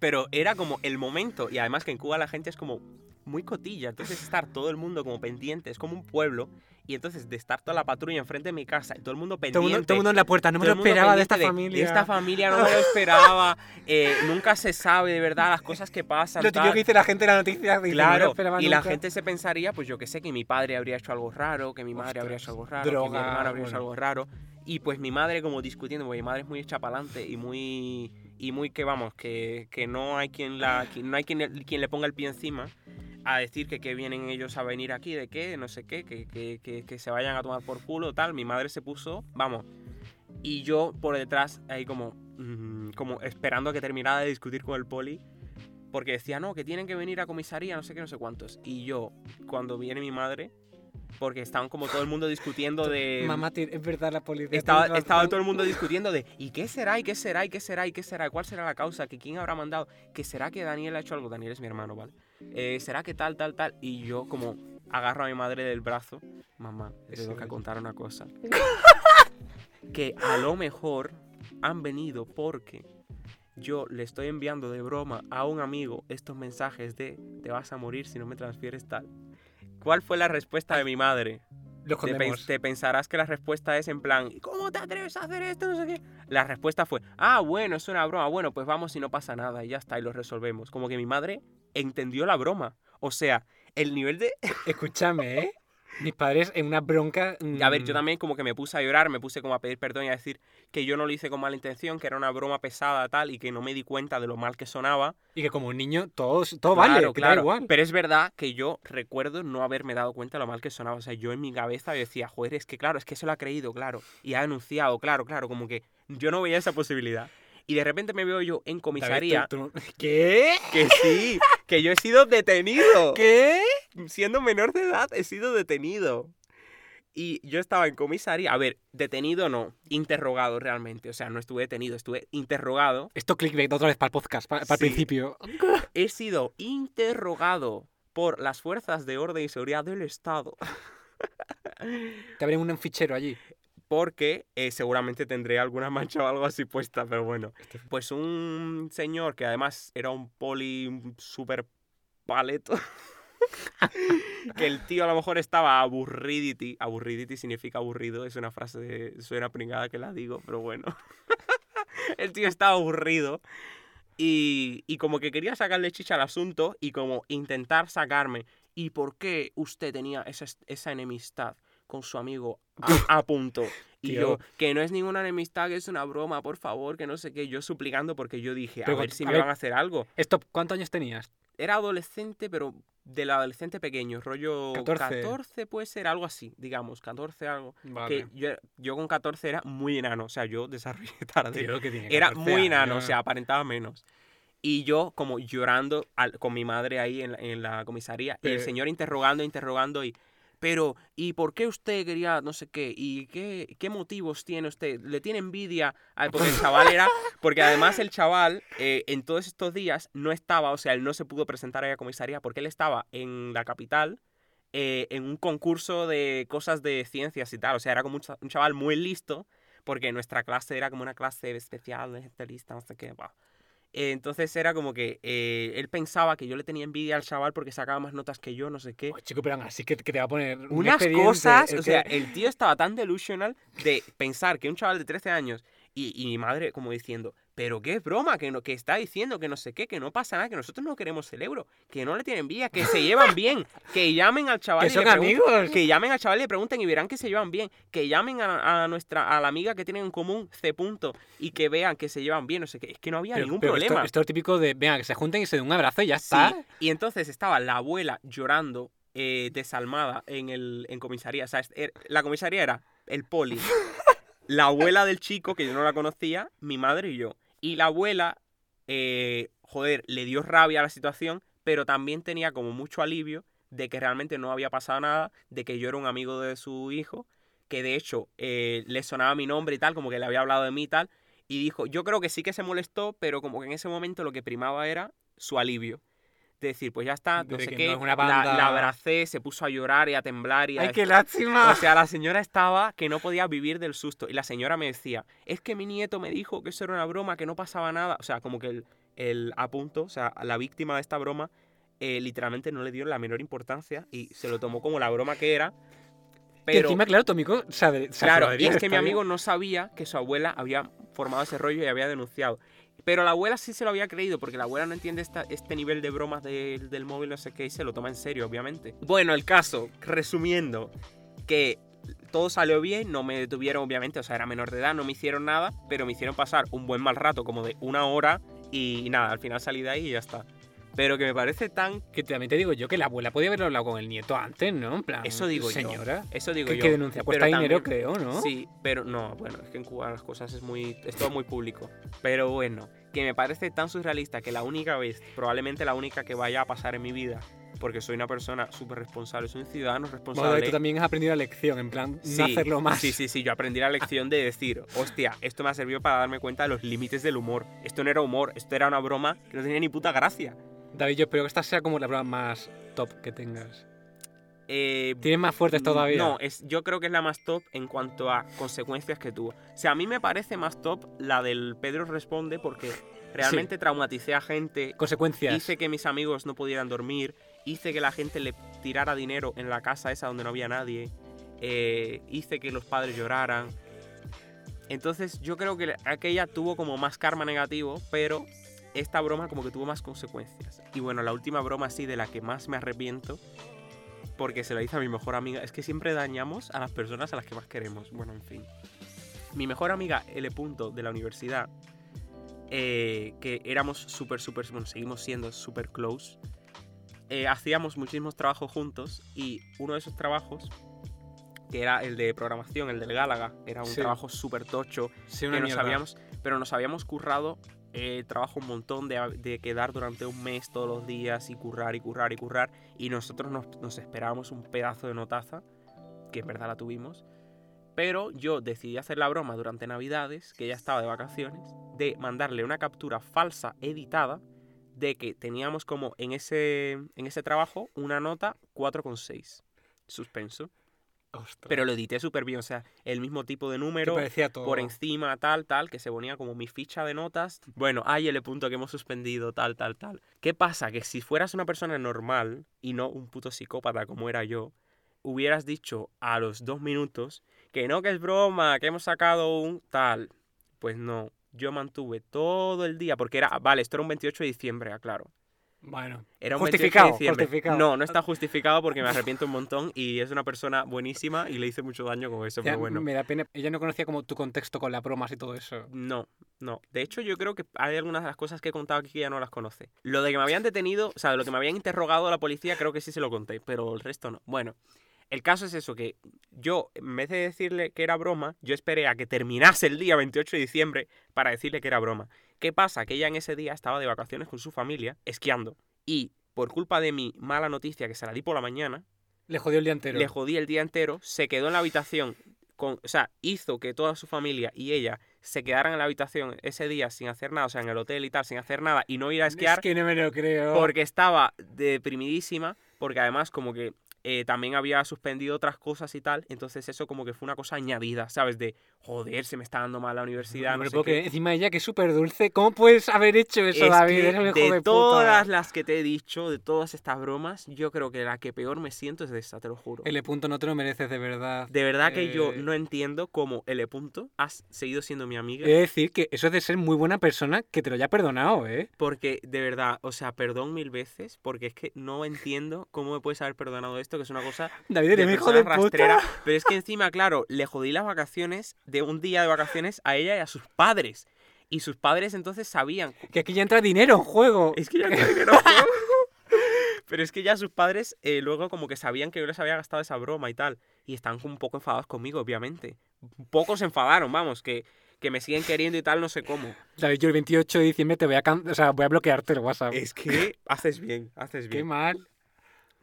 Pero era como el momento, y además que en Cuba la gente es como muy cotilla, entonces estar todo el mundo como pendiente, es como un pueblo, y entonces de estar toda la patrulla enfrente de mi casa y todo el mundo pendiente. Todo el mundo, todo el mundo en la puerta. No me lo esperaba de esta familia. De esta familia no me lo esperaba. [LAUGHS] eh, nunca se sabe de verdad las cosas que pasan. Lo típico que dice la gente en la noticia. dice, no lo Claro, esperaba y la gente se pensaría, pues yo que sé, que mi padre habría hecho algo raro, que mi madre habría hecho algo raro, que mi droga, hermano habría hecho algo raro. Y pues mi madre como discutiendo, porque mi madre es muy chapalante y muy y muy que vamos, que, que no hay quien la que no hay quien, quien le ponga el pie encima a decir que, que vienen ellos a venir aquí, de qué, no sé qué, que, que, que, se vayan a tomar por culo, tal. Mi madre se puso, vamos. Y yo por detrás ahí como, mm, como esperando a que terminara de discutir con el poli. Porque decía, no, que tienen que venir a comisaría, no sé qué, no sé cuántos. Y yo, cuando viene mi madre, porque estaban como todo el mundo discutiendo [LAUGHS] de... Mamá, es verdad la policía. Estaba, todo el mundo discutiendo de ¿y qué será? ¿y qué será? ¿y qué será? ¿y qué será? ¿Cuál será la causa? ¿Que quién habrá mandado? ¿Que será que Daniel ha hecho algo? Daniel es mi hermano, ¿vale? Eh, ¿Será que tal, tal, tal? Y yo como agarro a mi madre del brazo. Mamá, te tengo que contar una cosa. que a lo mejor han venido porque yo le estoy enviando de broma a un amigo estos mensajes de te vas a morir si no me transfieres tal. ¿Cuál fue la respuesta de mi madre? Te, te pensarás que la respuesta es en plan, ¿cómo te atreves a hacer esto? No sé qué. La respuesta fue, ah, bueno, es una broma, bueno, pues vamos y no pasa nada y ya está, y lo resolvemos. Como que mi madre entendió la broma. O sea, el nivel de... Escúchame, ¿eh? Mis padres en una bronca. A ver, yo mm, también como que me puse a llorar, me puse como a pedir perdón y a decir que yo no lo hice con mala intención, que era una broma pesada tal y que no me di cuenta de lo mal que sonaba. Y que como un niño, todo, todo vale, Claro, que da claro. igual. Pero es verdad que yo recuerdo no haberme dado cuenta de lo mal que sonaba. O sea, yo en mi cabeza decía, joder, es que claro, es que se lo ha creído, claro. Y ha denunciado, claro, claro. Como que yo no veía esa posibilidad. Y de repente me veo yo en David, comisaría tú- tú- [LAUGHS] ¿Qué? que sí, que yo he sido detenido. ¿Qué? Siendo menor de edad, he sido detenido. Y yo estaba en comisaría, a ver, detenido no, interrogado realmente. O sea, no estuve detenido, estuve interrogado. Esto clickbait otra vez para el podcast, para, el Sí. principio. [LAUGHS] He sido interrogado por las fuerzas de orden y seguridad del Estado. Te abren un fichero allí. porque eh, seguramente tendré alguna mancha o algo así puesta, pero bueno. Pues un señor que además era un poli súper paleto, [LAUGHS] que el tío a lo mejor estaba aburridity, aburridity significa aburrido, es una frase, de, suena pringada que la digo, pero bueno. [LAUGHS] el tío estaba aburrido y, y como que quería sacarle chicha al asunto y como intentar sacarme. ¿Y por qué usted tenía esa, esa enemistad con su amigo a, [LAUGHS] a punto? Y Tío. yo, que no es ninguna enemistad, que es una broma, por favor, que no sé qué. Yo suplicando porque yo dije, a Pero, ver si a me ver. van a hacer algo. Esto, ¿Cuántos años tenías? Era adolescente, pero del adolescente pequeño, rollo 14. 14 puede ser, algo así, digamos, 14 algo. Vale. Que yo, yo con 14 era muy enano, o sea, yo desarrollé [LAUGHS] tarde. Tío, que tiene Era 14 muy enano, o años. sea, aparentaba menos. Y yo como llorando al- con mi madre ahí en la, en la comisaría. Y el Pero- señor interrogando, interrogando y... Pero, ¿y por qué usted quería no sé qué? ¿Y qué, qué motivos tiene usted? ¿Le tiene envidia? a- Porque el chaval era... Porque además el chaval eh, en todos estos días no estaba, o sea, él no se pudo presentar a comisaría porque él estaba en la capital eh, en un concurso de cosas de ciencias y tal. O sea, era como un, cha- un chaval muy listo porque nuestra clase era como una clase especial de gente lista, no sé qué. va. Eh, Entonces era como que eh, él pensaba que yo le tenía envidia al chaval porque sacaba más notas que yo, no sé qué. Oh, chico, pero así que, que te va a poner. un Unas cosas, o sea, que- el tío estaba tan delusional de pensar que un chaval de 13 años y, y mi madre como diciendo, pero qué broma, que, no, que está diciendo que no sé qué, que no pasa nada, que nosotros no queremos el euro, que no le tienen envidia, que se llevan bien, que llamen al chaval que y son le pregunten- amigos. que llamen al chaval y le pregunten y verán que se llevan bien. Que llamen a, a nuestra a la amiga que tienen en común C punto y que vean que se llevan bien. No sé qué. Es que no había Pero- ningún pero problema. Esto, es típico de, venga, que se junten y se den un abrazo y ya Sí, está. Y entonces estaba la abuela llorando, eh, desalmada en el en comisaría. O sea, es- er- la comisaría era el poli, la abuela del chico, que yo no la conocía, mi madre y yo. Y la abuela, eh, joder, le dio rabia a la situación, pero también tenía como mucho alivio de que realmente no había pasado nada, de que yo era un amigo de su hijo, que de hecho eh, le sonaba mi nombre y tal, como que le había hablado de mí y tal, y dijo, yo creo que sí que se molestó, pero como que en ese momento lo que primaba era su alivio. De decir, pues ya está, no sé que qué, no es una la, banda- la abracé, se puso a llorar y a temblar y a ¡Ay, qué lástima! o sea, la señora estaba que no podía vivir del susto. Y la señora me decía, es que mi nieto me dijo que eso era una broma, que no pasaba nada. O sea, como que el, el a punto, o sea, la víctima de esta broma, eh, literalmente no le dio la menor importancia y se lo tomó como la broma que era. que Pero, encima, claro, tu amigo claro, y es que mi amigo bien. no sabía que su abuela había formado ese rollo y había denunciado. Pero la abuela sí se lo había creído, porque la abuela no entiende esta- este nivel de bromas del- del móvil, no sé qué, y se lo toma en serio, obviamente. Bueno, el caso, resumiendo, que todo salió bien, no me detuvieron, obviamente, o sea, era menor de edad, no me hicieron nada, pero me hicieron pasar un buen mal rato, como de una hora, y, nada, al final salí de ahí y ya está. Pero que me parece tan... Que también te digo yo que la abuela podía haberlo hablado con el nieto antes, ¿no? En plan, Eso digo yo. señora. Eso digo Que, yo. que denuncia pero cuesta dinero, también- creo, ¿no? Sí, pero no, bueno, es que en Cuba las cosas es muy. es todo muy público. Pero bueno, que me parece tan surrealista que la única vez, probablemente la única que vaya a pasar en mi vida, porque soy una persona súper responsable, soy un ciudadano Bueno, responsable. tú también has aprendido la lección, en plan, Sí, no hacerlo más. Sí, sí, sí, yo aprendí la lección de decir, hostia, esto me ha servido para darme cuenta de los límites del humor. Esto no era humor, esto era una broma que no tenía ni puta gracia. David, yo espero que esta sea como la broma más top que tengas. Eh, ¿Tienes más fuertes todavía? No, es, yo creo que es la más top en cuanto a consecuencias que tuvo. O sea, a mí me parece más top la del Pedro Responde porque [LAUGHS] Realmente traumaticé a gente, Consecuencias. hice que mis amigos no pudieran dormir, hice que la gente le tirara dinero en la casa esa donde no había nadie, eh, hice que los padres lloraran. Entonces yo creo que aquella tuvo como más karma negativo, pero esta broma como que tuvo más consecuencias. Y bueno, la última broma así de la que más me arrepiento, porque se la hice a mi mejor amiga, es que siempre dañamos a las personas a las que más queremos. Bueno, en fin. Mi mejor amiga L. Punto de la universidad, eh, que éramos súper, súper, bueno, seguimos siendo súper close, eh, hacíamos muchísimos trabajos juntos y uno de esos trabajos, que era el de programación, el del Gálaga, era un Sí. trabajo súper tocho, Sí, que nos habíamos, pero nos habíamos currado eh, trabajo un montón de, quedar durante un mes todos los días y currar y currar y currar y nosotros nos, nos esperábamos un pedazo de notaza, que en verdad la tuvimos, pero yo decidí hacer la broma durante Navidades, que ella estaba de vacaciones, de mandarle una captura falsa editada de que teníamos como en ese, en ese trabajo una nota 4,6 suspenso. Ostras. Pero lo edité súper bien, o sea, el mismo tipo de número, parecía todo. por encima, tal, tal, que se ponía como mi ficha de notas. Bueno, hay el punto que hemos suspendido, tal, tal, tal. ¿Qué pasa? Que si fueras una persona normal y no un puto psicópata como era yo, hubieras dicho a los dos minutos que no, que es broma, que hemos sacado un tal. Pues no, yo mantuve todo el día, porque era, vale, esto era un 28 de diciembre, aclaro. Bueno. Era un Justificado, 28 de diciembre. justificado. No, no está justificado porque me arrepiento un montón y es una persona buenísima y le hice mucho daño con eso, Ya, pero bueno. Me da pena. Ella no conocía como tu contexto con las bromas y todo eso. No, no. De hecho, yo creo que hay algunas de las cosas que he contado aquí que ya no las conoce. Lo de que me habían detenido, o sea, de lo que me habían interrogado a la policía, creo que sí se lo conté, pero el resto no. Bueno, el caso es eso, que yo, en vez de decirle que era broma, yo esperé a que terminase el día 28 de diciembre para decirle que era broma. ¿Qué pasa? Que ella en ese día estaba de vacaciones con su familia, esquiando. Y por culpa de mi mala noticia que se la di por la mañana, Le jodió el día entero. le jodí el día entero, se quedó en la habitación, con, o sea, hizo que toda su familia y ella se quedaran en la habitación ese día sin hacer nada, o sea, en el hotel y tal, sin hacer nada y no ir a esquiar Es que no me lo creo. porque estaba deprimidísima, porque además como que eh, también había suspendido otras cosas y tal, entonces eso como que fue una cosa añadida, ¿sabes? De, joder, se me está dando mal la universidad, No sé puedo qué. Encima ella que es súper dulce. ¿Cómo puedes haber hecho eso, Es David? que Eres de de, todas puta. las que te he dicho, de todas estas bromas, yo creo que la que peor me siento es de esta, te lo juro. L punto no te lo mereces de verdad. De verdad que yo Eh, no entiendo cómo L. Punto has seguido siendo mi amiga. He de decir que eso es de ser muy buena persona que te lo haya perdonado, ¿eh? Porque, de verdad, o sea, perdón mil veces, porque es que no entiendo cómo me puedes haber perdonado esto, que es una cosa David, de hijo de puta. rastrera. Pero es que encima, claro, le jodí las vacaciones de un día de vacaciones a ella y a sus padres. Y sus padres entonces sabían. Que aquí ya entra dinero en juego. Es que ya creo que no. Pero es que ya sus padres eh, luego como que sabían que yo les había gastado esa broma y tal. Y están un poco enfadados conmigo, obviamente. Pocos se enfadaron, vamos, que, que me siguen queriendo y tal, no sé cómo. David, yo el 28 de diciembre te voy a, o sea, voy a bloquearte el WhatsApp. Es que haces bien, haces Qué bien. mal.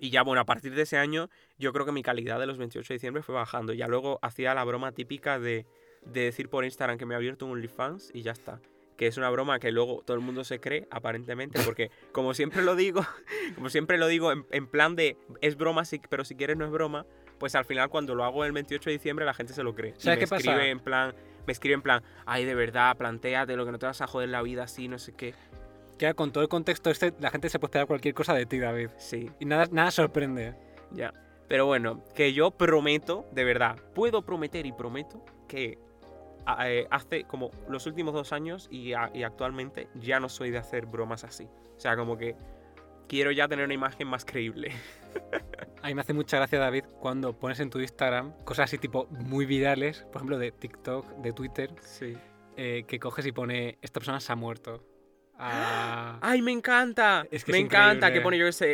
Y ya, bueno, a partir de ese año, yo creo que mi calidad de los 28 de diciembre fue bajando. Ya luego hacía la broma típica de, de decir por Instagram que me he abierto un OnlyFans y ya está. Que es una broma que luego todo el mundo se cree, aparentemente, [LAUGHS] porque como siempre lo digo, [LAUGHS] como siempre lo digo, en, en plan de es broma, sí, pero si quieres no es broma, pues al final cuando lo hago el 28 de diciembre la gente se lo cree. Y ¿Sabes me qué pasa? escribe en plan, me escribe en plan, ay, de verdad, planteate lo que no te vas a joder la vida así, no sé qué. Que con todo el contexto este, la gente se puede esperar cualquier cosa de ti, David. Sí, Y nada, nada sorprende. Ya. Pero bueno, que yo prometo, de verdad, puedo prometer y prometo que eh, hace como los últimos dos años y, a- y actualmente ya no soy de hacer bromas así. O sea, como que quiero ya tener una imagen más creíble. [LAUGHS] A mí me hace mucha gracia, David, cuando pones en tu Instagram cosas así tipo muy virales, por ejemplo de TikTok, de Twitter, Sí. eh, que coges y pone esta persona se ha muerto. Ah, ¡Ay, me encanta! Es que me es encanta que pone yo ese...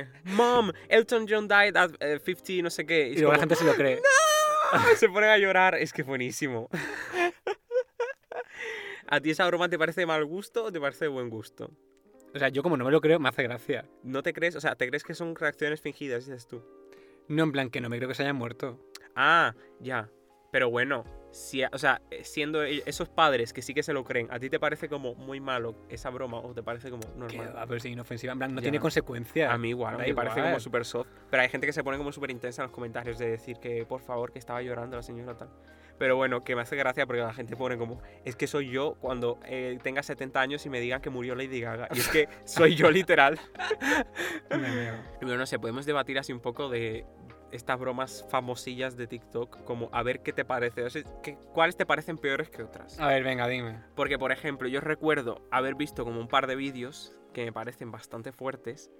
eh, Mom, Elton John died at eh, 50, no sé qué. y luego la gente se lo cree. [LAUGHS] se ponen a llorar. Es que buenísimo. [LAUGHS] ¿A ti esa broma te parece de mal gusto o te parece de buen gusto? O sea, yo como no me lo creo, me hace gracia. ¿No te crees? O sea, ¿te crees que son reacciones fingidas, dices tú? No en plan que no me creo que se haya muerto. Ah, ya. Pero bueno, si, o sea, eh, siendo e- esos padres que sí que se lo creen, ¿a ti te parece como muy malo esa broma o te parece como normal? va, pero es inofensiva. En plan, no Ya. tiene consecuencias. A mí igual, me parece como súper soft. Pero hay gente que se pone como súper intensa en los comentarios de decir que por favor que estaba llorando la señora tal. Pero bueno, que me hace gracia porque la gente pone como, es que soy yo cuando eh, tenga 70 años y me digan que murió Lady Gaga. Y es que soy yo literal. [LAUGHS] Bueno, no sé, podemos debatir así un poco de estas bromas famosillas de TikTok, como a ver qué te parece. O sea, ¿qué- ¿Cuáles te parecen peores que otras? A ver, venga, dime. Porque, por ejemplo, yo recuerdo haber visto como un par de vídeos que me parecen bastante fuertes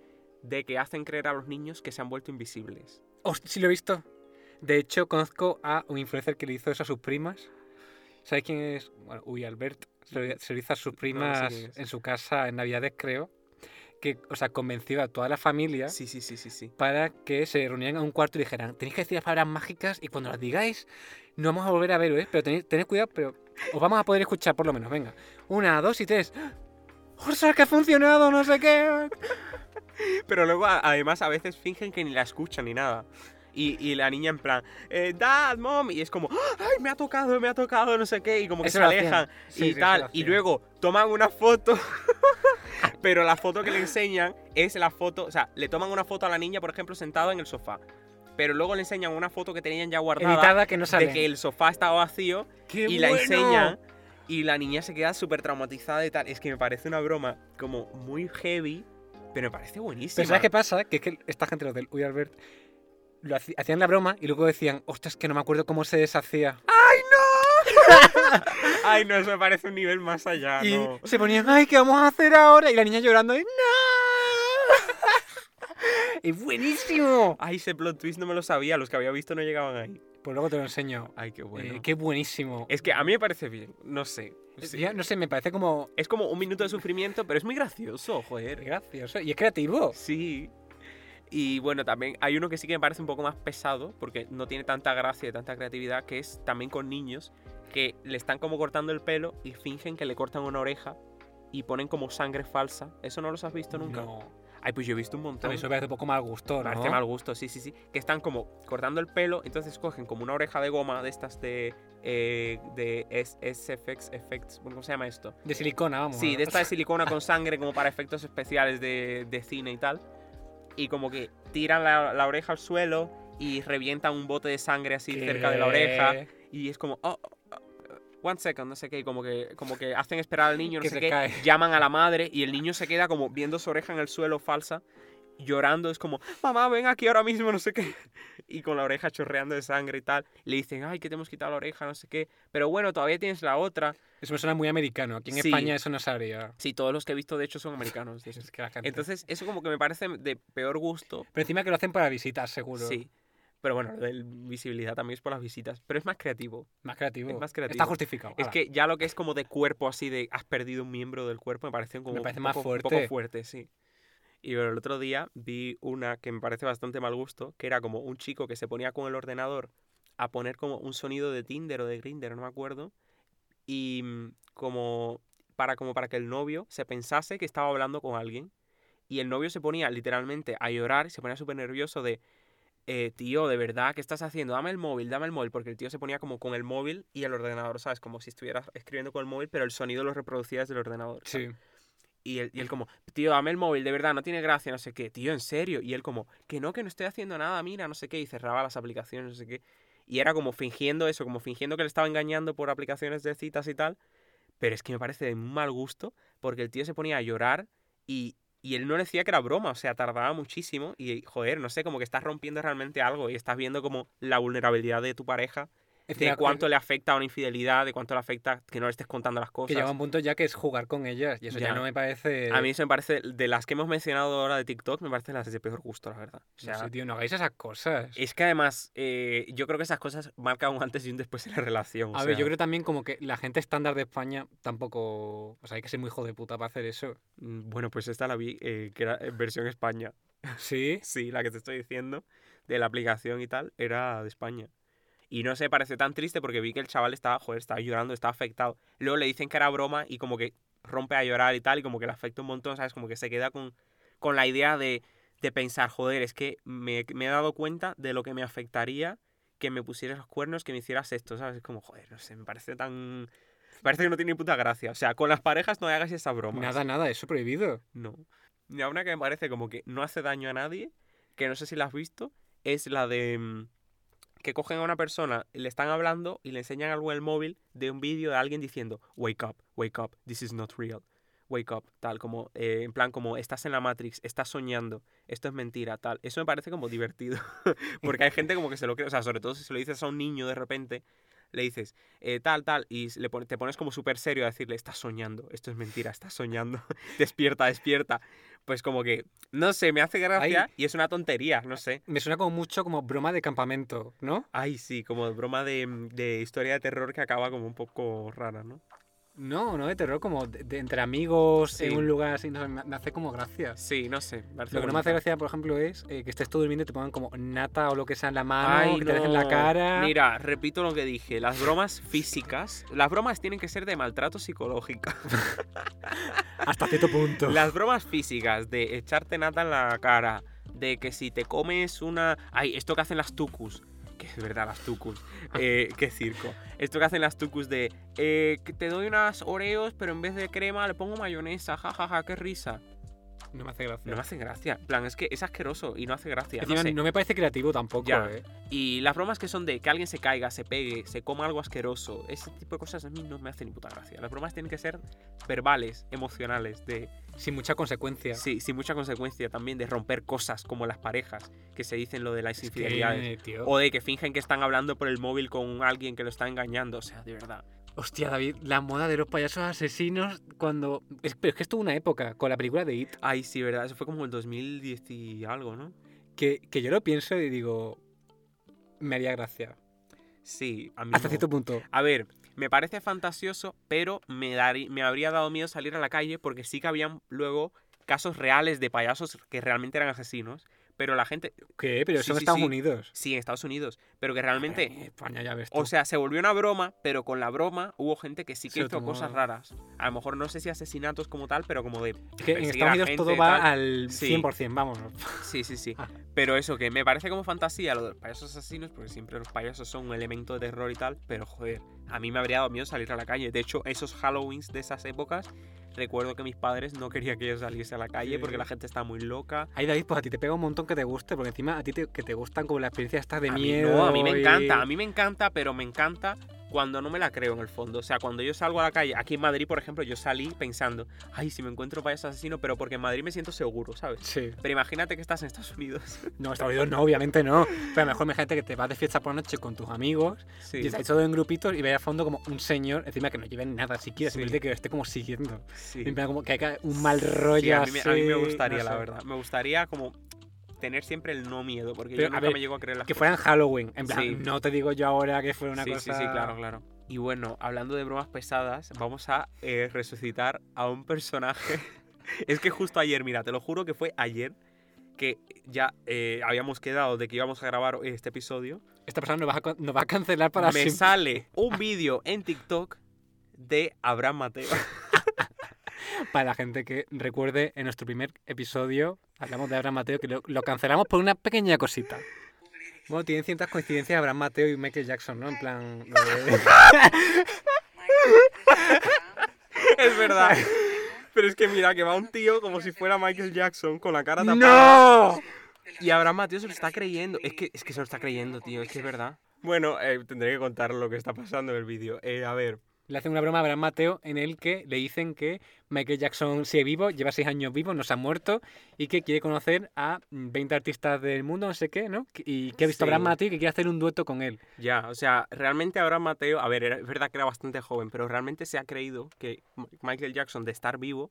de que hacen creer a los niños que se han vuelto invisibles. Hostia, sí lo he visto. De hecho, conozco a un influencer que le hizo eso a sus primas. ¿Sabes quién es? Bueno, uy, Albert. Se lo, hizo a sus primas en su casa en Navidades, creo. Que, o sea, convenció a toda la familia Sí, sí, sí, sí, sí. para que se reunieran en un cuarto y dijeran, tenéis que decir las palabras mágicas y cuando las digáis, no vamos a volver a veros, ¿eh? Pero tened, tened cuidado, pero os vamos a poder escuchar por lo menos. Venga. Una, dos y tres. ¡Ostras, que ha funcionado! No sé qué. [LAUGHS] Pero luego, a- además, a veces fingen que ni la escuchan ni nada. Y, y la niña en plan, eh, Dad, Mom, y es como, ¡ay, me ha tocado, me ha tocado, no sé qué! Y como que Eso se alejan Sí, y sí, tal. Y luego toman una foto, [LAUGHS] pero la foto que le enseñan es la foto, o sea, le toman una foto a la niña, por ejemplo, sentada en el sofá. Pero luego le enseñan una foto que tenían ya guardada Editada que no sale. de que el sofá estaba vacío ¡Qué y la bueno! enseñan y la niña se queda súper traumatizada y tal. Es que me parece una broma como muy heavy, pero me parece buenísima. Pero ¿sabes qué pasa? Que es que esta gente, los del Uy Albert, lo hacían la broma y luego decían, ostras, que no me acuerdo cómo se deshacía. ¡Ay, no! [LAUGHS] Ay, no, eso me parece un nivel más allá, y no. se ponían, ay, ¿qué vamos a hacer ahora? Y la niña llorando, y, ¡no! [LAUGHS] ¡Es buenísimo! Ay, ese plot twist no me lo sabía, los que había visto no llegaban ahí. Pues luego te lo enseño. Ay, qué bueno. Eh, qué buenísimo. Es que a mí me parece bien, no sé. Sí. Ya, no sé, me parece como Es como un minuto de sufrimiento, pero es muy gracioso, joder. gracioso y es creativo. Sí. Y bueno, también hay uno que sí que me parece un poco más pesado, porque no tiene tanta gracia y tanta creatividad, que es también con niños que le están como cortando el pelo y fingen que le cortan una oreja y ponen como sangre falsa. ¿Eso no los has visto nunca? No. Ay, pues yo he visto un A montón. mí eso me parece un poco mal gusto, ¿no? parece mal gusto, sí, sí, sí. Que están como cortando el pelo, entonces cogen como una oreja de goma de estas de. Eh, de SFX Effects. ¿Cómo se llama esto? De silicona, vamos. Sí, de esta de [LAUGHS] silicona con sangre como para efectos especiales de, de cine y tal. Y como que tiran la, la oreja al suelo y revientan un bote de sangre así cerca de la oreja. ¿Qué? Y es como, oh, oh, oh, one second, no sé qué. Y como que, como que hacen esperar al niño, no Que sé qué. cae. Llaman a la madre y el niño se queda como viendo su oreja en el suelo falsa. Llorando, es como, mamá, ven aquí ahora mismo, no sé qué. Y con la oreja chorreando de sangre y tal. Le dicen, ay, que te hemos quitado la oreja, no sé qué. Pero bueno, todavía tienes la otra. Eso me suena muy americano. Aquí en Sí. España eso no se haría. Sí, todos los que he visto, de hecho, son americanos. [LAUGHS] Es que la Entonces, eso como que me parece de peor gusto. Pero encima que lo hacen para visitas, seguro. Sí. Pero bueno, de visibilidad también es por las visitas. Pero es más creativo. Más creativo. Es más creativo. Está justificado. Es ala. que ya lo que es como de cuerpo, así de has perdido un miembro del cuerpo, me parece como Me parece un, más poco, un fuerte. poco fuerte, sí. Y el otro día vi una que me parece bastante mal gusto, que era como un chico que se ponía con el ordenador a poner como un sonido de Tinder o de Grinder, no me acuerdo, y mm, como para, como para que el novio se pensase que estaba hablando con alguien. Y el novio se ponía literalmente a llorar, se ponía súper nervioso de, eh, tío, de verdad, ¿qué estás haciendo? Dame el móvil, dame el móvil, porque el tío se ponía como con el móvil y el ordenador, ¿sabes? Como si estuviera escribiendo con el móvil, pero el sonido lo reproducía desde el ordenador. Sí. Y él, y él como, tío, dame el móvil, de verdad, no tiene gracia, no sé qué. Tío, en serio. Y él como, que no, que no estoy haciendo nada, mira, no sé qué. Y cerraba las aplicaciones, no sé qué. Y era como fingiendo eso, como fingiendo que le estaba engañando por aplicaciones de citas y tal. Pero es que me parece de mal gusto, porque el tío se ponía a llorar y, y él no decía que era broma, o sea, tardaba muchísimo. Y, joder, no sé, como que estás rompiendo realmente algo y estás viendo como la vulnerabilidad de tu pareja, De cuánto le afecta una infidelidad, de cuánto le afecta que no le estés contando las Que cosas. llega un punto ya que es jugar con ellas. Y eso ya, Ya. no me parece. A mí eso me parece, de las que hemos mencionado ahora de TikTok, me parecen las de peor gusto, la verdad. O No sea, sé, tío, no hagáis esas cosas. es que además, eh, yo creo que esas cosas marcan un antes y un después en la relación. o A ver, yo creo también como que la gente estándar de España tampoco. O sea, hay que ser muy hijo de puta para hacer eso. mm, Bueno, pues esta la vi, eh, que era en versión España. Sí. [LAUGHS] Sí, la que te estoy diciendo, de la aplicación y tal, era de España. Y no sé, pareció tan triste porque vi que el chaval estaba, joder, estaba llorando, estaba afectado. Luego le dicen que era broma y como que rompe a llorar y tal, y como que le afecta un montón, ¿sabes? Como que se queda con, con la idea de, de pensar, joder, es que me, me he dado cuenta de lo que me afectaría que me pusieras los cuernos, que me hicieras esto, ¿sabes? Es como, joder, no sé, me parece tan... me Parece que no tiene ni puta gracia. O sea, con las parejas no hagas esa broma. Nada, nada, eso prohibido. No. Y a una que me parece como que no hace daño a nadie, que no sé si la has visto, es la de mm, que cogen a una persona, le están hablando y le enseñan algo en el móvil de un vídeo de alguien diciendo, wake up, wake up, this is not real. Wake up, tal, como, eh, en plan, como estás en la Matrix, estás soñando, esto es mentira, tal. Eso me parece como divertido. [LAUGHS] Porque hay gente como que se lo cree, o sea, sobre todo si se lo dices a un niño de repente, le dices, eh, tal, tal, y le pon- te pones como súper serio a decirle, estás soñando, esto es mentira, estás soñando, [LAUGHS] despierta, despierta. Pues como que, no sé, me hace gracia y es una tontería, no sé. Me suena como mucho como broma de campamento, ¿no? Ay, sí, como broma de, de historia de terror que acaba como un poco rara, ¿no? No, no de terror, como de, de entre amigos Sí. en un lugar así, no sé, me, hace como gracia. Sí, no sé. Lo que no me hace gracia, por ejemplo, es eh, que estés tú durmiendo y te pongan como nata o lo que sea en la mano, Ay, que te dejen la cara. Mira, repito lo que dije. Las bromas físicas, las bromas tienen que ser de maltrato psicológico. [LAUGHS] Hasta cierto punto. Las bromas físicas de echarte nata en la cara, de que si te comes una... Ay, esto que hacen las tucus. Que es verdad, las tucus. Eh, [LAUGHS] qué circo. Esto que hacen las tucus de... eh, te doy unas oreos, pero en vez de crema le pongo mayonesa. Ja, ja, ja, qué risa. No me hace gracia. No me hace gracia. En plan, es que es asqueroso y no hace gracia. no Encima, sé. no me parece creativo tampoco, Ya. ¿eh? Y las bromas que son de que alguien se caiga, se pegue, se coma algo asqueroso, ese tipo de cosas a mí no me hacen ni puta gracia. Las bromas tienen que ser verbales, emocionales, de Sin mucha consecuencia. sí, sin mucha consecuencia también de romper cosas como las parejas que se dicen lo de las infidelidades. O de que fingen que están hablando por el móvil con alguien que lo está engañando. O sea, de verdad. Hostia, David, la moda de los payasos asesinos cuando... Es, pero es que estuvo una época con la película de It Ay, sí, verdad. Eso fue como el 2010 y algo, ¿no? que, que yo lo pienso y digo... Me haría gracia. Sí, a mí Hasta no. cierto punto. A ver, me parece fantasioso, pero me, darí- me habría dado miedo salir a la calle porque sí que habían luego casos reales de payasos que realmente eran asesinos, pero la gente, ¿Qué? Pero Sí, eso en sí, Estados sí. Unidos. sí, en Estados Unidos, pero que En realmente, España ya ves tú. o sea, se volvió una broma, pero con la broma hubo gente que sí que hizo cosas raras. A lo mejor no sé si asesinatos como tal, pero como de... es que en Estados Unidos todo va tal. al Sí. 100%, vamos. Sí, sí, sí. [LAUGHS] Ah. Pero eso, que me parece como fantasía lo de los payasos asesinos, porque siempre los payasos son un elemento de terror y tal, pero joder, a mí me habría dado miedo salir a la calle. De hecho, esos Halloweens de esas épocas, recuerdo que mis padres no querían que yo saliese a la calle porque la gente está muy loca. Ay, David, pues a ti te pega un montón que te guste, porque encima a ti te, que te gustan como la experiencia esta de a mí miedo. no, a mí me y- encanta, a mí me encanta, pero me encanta cuando no me la creo en el fondo. O sea, cuando yo salgo a la calle, aquí en Madrid, por ejemplo, yo salí pensando, ay, si me encuentro payaso asesino, pero porque en Madrid me siento seguro, ¿sabes? Sí. Pero imagínate que estás en Estados Unidos. [LAUGHS] No, Estados Unidos no, obviamente no. Pero a lo mejor imagínate que te vas de fiesta por la noche con tus amigos Sí. y estáis todos en grupitos y veis a fondo como un señor, encima que no lleven nada siquiera, Sí. simplemente que esté como siguiendo. sí. Plan, como que haya un mal rollo Sí, a, mí, me- a mí me así, gustaría, no la verdad. Me gustaría como tener siempre el no miedo, porque Pero, yo nunca ver, me llego a creer las Que cosas. fuera en Halloween. En plan, Sí. no te digo yo ahora que fuera una sí, cosa. sí, sí, claro, claro. Y bueno, hablando de bromas pesadas, vamos a eh, resucitar a un personaje. [LAUGHS] es que justo ayer, mira, te lo juro que fue ayer que ya eh, habíamos quedado de que íbamos a grabar este episodio. Esta persona nos va a, nos va a cancelar para me siempre. sale [LAUGHS] un vídeo en TikTok de Abraham Mateo. [LAUGHS] [LAUGHS] Para la gente que recuerde, en nuestro primer episodio hablamos de Abraham Mateo, que lo, lo cancelamos por una pequeña cosita. Bueno, tienen ciertas coincidencias Abraham Mateo y Michael Jackson, ¿no? En plan. [LAUGHS] es verdad. Pero es que mira, que va un tío como si fuera Michael Jackson con la cara tapada. ¡No! Y Abraham Mateo se lo está creyendo. Es que, es que se lo está creyendo, tío. Es que es verdad. Bueno, eh, tendré que contar lo que está pasando en el vídeo. Eh, a ver. Le hacen una broma a Abraham Mateo en el que le dicen que Michael Jackson sigue vivo, lleva seis años vivo, no se ha muerto y que quiere conocer a mm, 20 artistas del mundo, no sé qué, ¿no? Y que ha visto a. Abraham Mateo y que quiere hacer un dueto con él. Ya, o sea, realmente Abraham Mateo, a ver, era- es verdad que era bastante joven, pero realmente se ha creído que Michael Jackson, de estar vivo,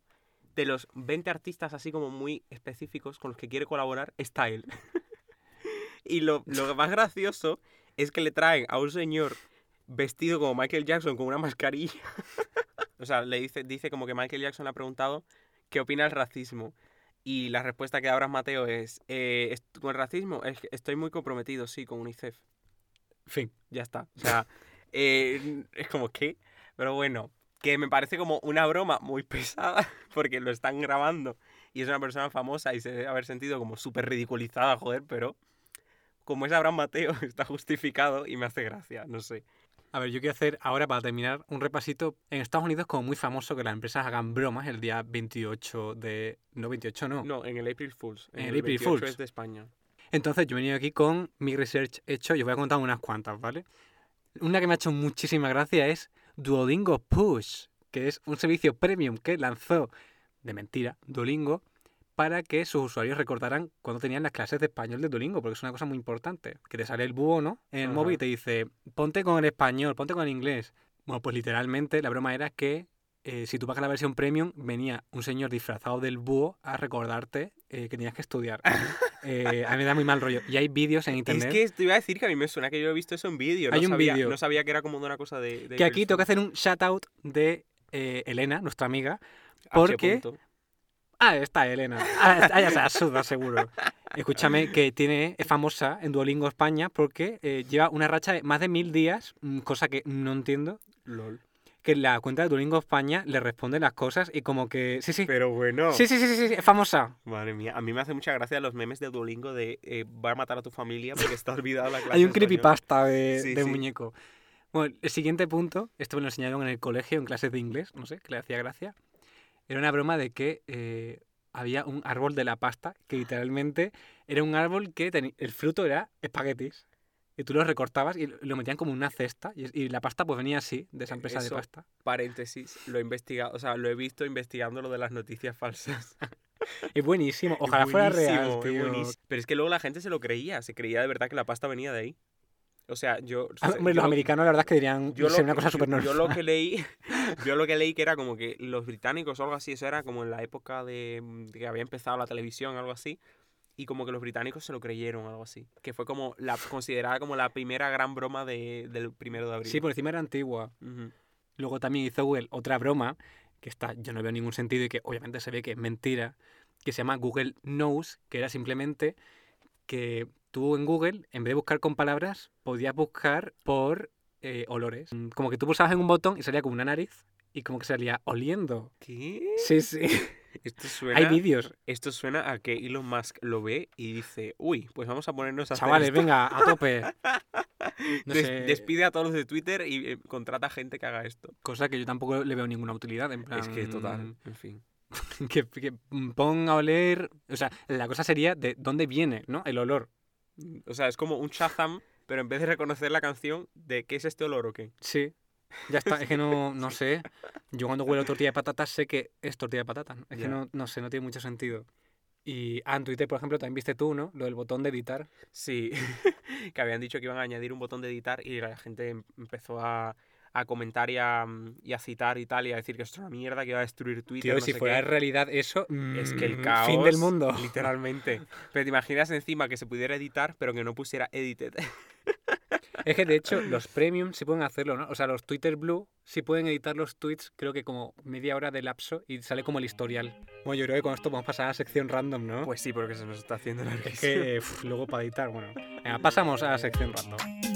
de los 20 artistas así como muy específicos con los que quiere colaborar, está él. [LAUGHS] y lo, lo más gracioso es que le traen a un señor vestido como Michael Jackson con una mascarilla. [LAUGHS] o sea, le dice, dice como que Michael Jackson le ha preguntado qué opina del racismo. Y la respuesta que da Abraham Mateo es, eh, con el racismo, es estoy muy comprometido, sí, con UNICEF Fin. ya está. O sea, [LAUGHS] eh, es como que, pero bueno, que me parece como una broma muy pesada [LAUGHS] porque lo están grabando y es una persona famosa y se debe haber sentido como súper ridiculizada, joder, pero como es Abraham Mateo, está justificado y me hace gracia, no sé. A ver, yo quiero hacer ahora para terminar un repasito. En Estados Unidos como muy famoso que las empresas hagan bromas el día 28 de... No, 28 no. No, en el April Fools. En el April 28 Fools. es de España. Entonces yo he venido aquí con mi research hecho y os voy a contar unas cuantas, ¿vale? Una que me ha hecho muchísima gracia es Duolingo Push, que es un servicio premium que lanzó, de mentira, Duolingo, para que sus usuarios recordaran cuando tenían las clases de español de Duolingo, porque es una cosa muy importante. Que te sale el búho, ¿no? En el Ajá. móvil y te dice, ponte con el español, ponte con el inglés. Bueno, pues literalmente la broma era que eh, si tú pagas la versión premium, venía un señor disfrazado del búho a recordarte eh, que tenías que estudiar. [LAUGHS] Eh, a mí me da muy mal rollo. Y hay vídeos en internet. Es que te iba a decir que a mí me suena que yo he visto eso en vídeo. Hay no un vídeo. No sabía que era como una cosa de... de que aquí tengo que hacer un shout out de Elena, nuestra amiga. H. porque-. Ah, está Elena. Ah, ya se la suda, seguro. Escúchame, que tiene, es famosa en Duolingo España porque eh, lleva una racha de más de mil días, mm, cosa que no entiendo, LOL. que la cuenta de Duolingo España le responde las cosas y como que... Sí, sí. Pero bueno. Sí, sí, sí, sí, sí, es famosa. Madre mía, a mí me hace mucha gracia los memes de Duolingo de eh, va a matar a tu familia porque está olvidada la clase Hay un español. creepypasta de, Sí, de sí. muñeco. Bueno, el siguiente punto, esto me lo enseñaron en el colegio, en clases de inglés, no sé, que le hacía gracia. Era una broma de que eh, había un árbol de la pasta que literalmente era un árbol que teni- el fruto era espaguetis. Y tú lo recortabas y lo metían como una cesta. Y, y la pasta pues venía así, de esa empresa Eso. de pasta. Paréntesis, lo he investigado, o sea, lo he visto investigando lo de las noticias falsas. [LAUGHS] Es buenísimo. Ojalá Es fuera real, es. Pero es que luego la gente se lo creía, se creía de verdad que la pasta venía de ahí. O sea, yo... Ah, Hombre, yo los lo- americanos la verdad es que dirían yo lo, una cosa súper normal. yo lo que leí [LAUGHS] yo lo que leí que era como que los británicos o algo así eso era como en la época de, de que había empezado la televisión algo así y como que los británicos se lo creyeron algo así que fue como la considerada como la primera gran broma de- del primero de abril Sí, por encima era antigua. Luego también hizo Google otra broma, que está, yo no veo ningún sentido y que obviamente se ve que es mentira, que se llama Google Knows, que era simplemente que tú en Google, en vez de buscar con palabras, podías buscar por eh, olores. Mm, Como que tú pulsabas en un botón y salía como una nariz y como que salía oliendo. ¿Qué? Sí, sí. [LAUGHS] Esto [LAUGHS] suena, Hay vídeos. esto suena a que Elon Musk lo ve y dice, uy, pues vamos a ponernos a hacer Chavales, esto". venga, a tope. [LAUGHS] No Des- sé. Despide a todos los de Twitter y eh, contrata gente que haga esto. Cosa que yo tampoco le veo ninguna utilidad. En plan, Es que total, en fin. [LAUGHS] Que, que pon a oler. O sea, la cosa sería de dónde viene, ¿no? El olor. O sea, es como un Shazam, pero en vez de reconocer la canción, de qué es este olor o qué. Sí. Ya está, es que no, no sé. Yo cuando huelo tortilla de patatas sé que es tortilla de patatas. Es que no, no sé, no tiene mucho sentido. Y ah, en Twitter, por ejemplo, también viste tú, ¿no? Lo del botón de editar. Sí, [LAUGHS] que habían dicho que iban a añadir un botón de editar y la gente em- empezó a, a comentar y a, mm, y a citar y tal y a decir que esto es una mierda, que iba a destruir Twitter. Tío, no si sé fuera qué. realidad eso, Es que el mm, caos. Fin del mundo. [LAUGHS] Literalmente. Pero te imaginas encima que se pudiera editar, pero que no pusiera edited. [LAUGHS] Es que de hecho los premium sí pueden hacerlo, ¿no? O sea, los Twitter Blue sí pueden editar los tweets, creo que como media hora de lapso y sale como el historial. Bueno, yo creo que con esto vamos a pasar a la sección random, ¿no? Pues sí, porque se nos está haciendo la es que uf, luego para editar, bueno. Venga, pasamos a la sección random.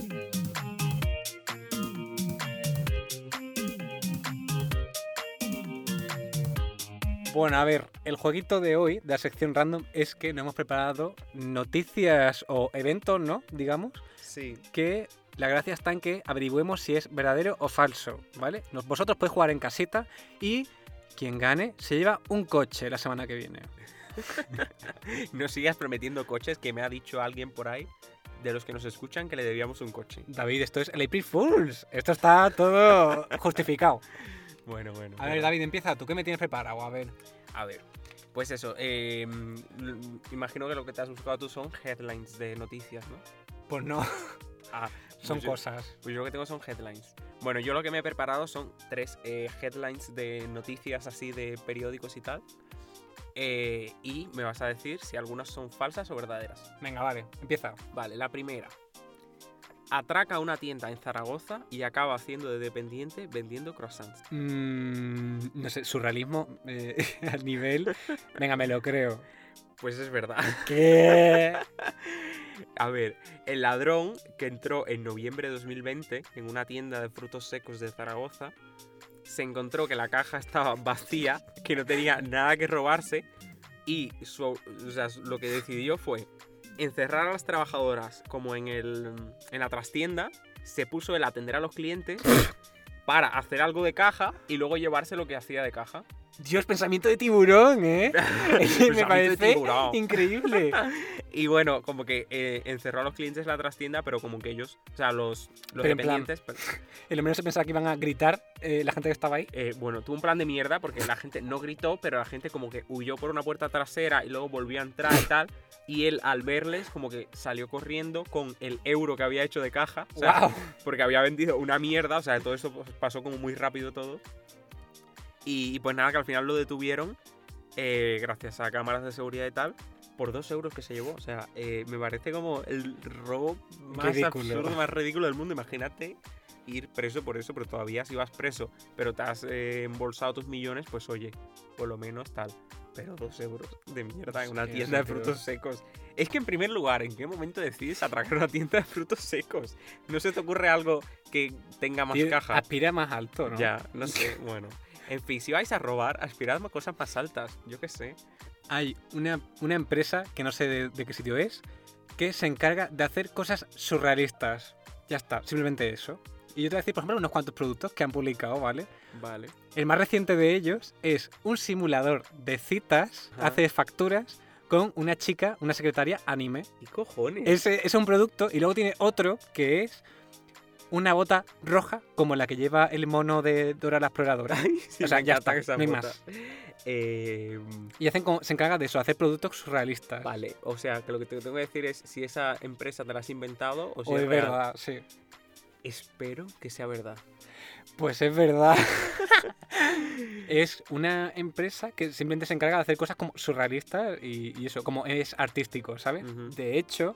Bueno, a ver, el jueguito de hoy de la sección random es que nos hemos preparado noticias o eventos, ¿no? Digamos, Sí. que la gracia está en que averigüemos si es verdadero o falso, ¿vale? Vosotros podéis jugar en casita y quien gane se lleva un coche la semana que viene. [LAUGHS] No sigas prometiendo coches que me ha dicho alguien por ahí de los que nos escuchan que le debíamos un coche. David, esto es el April Fools. Esto está todo justificado. [LAUGHS] Bueno, bueno. A ver. David, empieza. ¿Tú qué me tienes preparado? A ver. A ver, pues eso, eh, l- imagino que lo que te has buscado tú son headlines de noticias, ¿no? Pues no, [LAUGHS] Ah, [LAUGHS] son pues yo- cosas. Pues yo lo que tengo son headlines. Bueno, yo lo que me he preparado son tres eh, headlines de noticias así de periódicos y tal. Eh, y me vas a decir si algunas son falsas o verdaderas. Venga, vale, empieza. Vale, la primera. Atraca una tienda en Zaragoza y acaba haciendo de dependiente vendiendo croissants. Mm, no sé, surrealismo eh, [LAUGHS] al nivel. Venga, me lo creo. Pues es verdad. ¿Qué? [LAUGHS] A ver, el ladrón que entró en noviembre de 2020 en una tienda de frutos secos de Zaragoza se encontró que la caja estaba vacía, que no tenía nada que robarse y su- o sea, lo que decidió fue encerrar a las trabajadoras como en, el, en la trastienda, se puso el atender a los clientes [LAUGHS] para hacer algo de caja y luego llevarse lo que hacía de caja. Dios, pensamiento de tiburón, ¿eh? [LAUGHS] [LAUGHS] Me parece increíble. Y bueno, como que eh, encerró a los clientes en la trastienda, pero como que ellos, o sea, los, los Pero en plan- dependientes, pero- Y lo menos se pensaba que iban a gritar eh, la gente que estaba ahí. eh, bueno, tuvo un plan de mierda porque la gente no gritó, pero la gente como que huyó por una puerta trasera y luego volvió a entrar y tal. Y él al verles como que salió corriendo con el euro que había hecho de caja. O sea, ¡Wow! porque había vendido una mierda, o sea, todo eso pues, pasó como muy rápido todo. Y, y pues nada, que al final lo detuvieron, eh, gracias a cámaras de seguridad y tal, por dos euros que se llevó. O sea, eh, me parece como el robo más Ridículo. absurdo, más ridículo del mundo. Imagínate ir preso por eso, pero todavía si vas preso, pero te has eh, embolsado tus millones, pues oye, por lo menos tal. Pero dos euros de mierda en una que tienda de frutos secos. Es que en primer lugar, ¿en qué momento decides atracar una tienda de frutos secos? ¿No se te ocurre algo que tenga más caja? Aspira más alto, ¿no? Ya, no sé, bueno. En fin, si vais a robar, aspirad a cosas más altas, yo qué sé. Hay una, una empresa, que no sé de, de qué sitio es, que se encarga de hacer cosas surrealistas. Ya está, simplemente eso. Y yo te voy a decir, por ejemplo, unos cuantos productos que han publicado, ¿vale? Vale. El más reciente de ellos es un simulador de citas, Ajá. hace facturas con una chica, una secretaria anime. ¿Y cojones? Ese es un producto y luego tiene otro que es una bota roja como la que lleva el mono de Dora la exploradora. Ay, sí, o sea, ya está, esas no hay botas. Eh, Y hacen como- se encarga de eso, hacer productos surrealistas. vale, o sea, que lo que te tengo que decir es si esa empresa te la has inventado o si O es es verdad, sí. Espero que sea verdad. Pues es verdad. [LAUGHS] es una empresa que simplemente se encarga de hacer cosas como surrealistas y, y eso, como es artístico, ¿sabes? De hecho,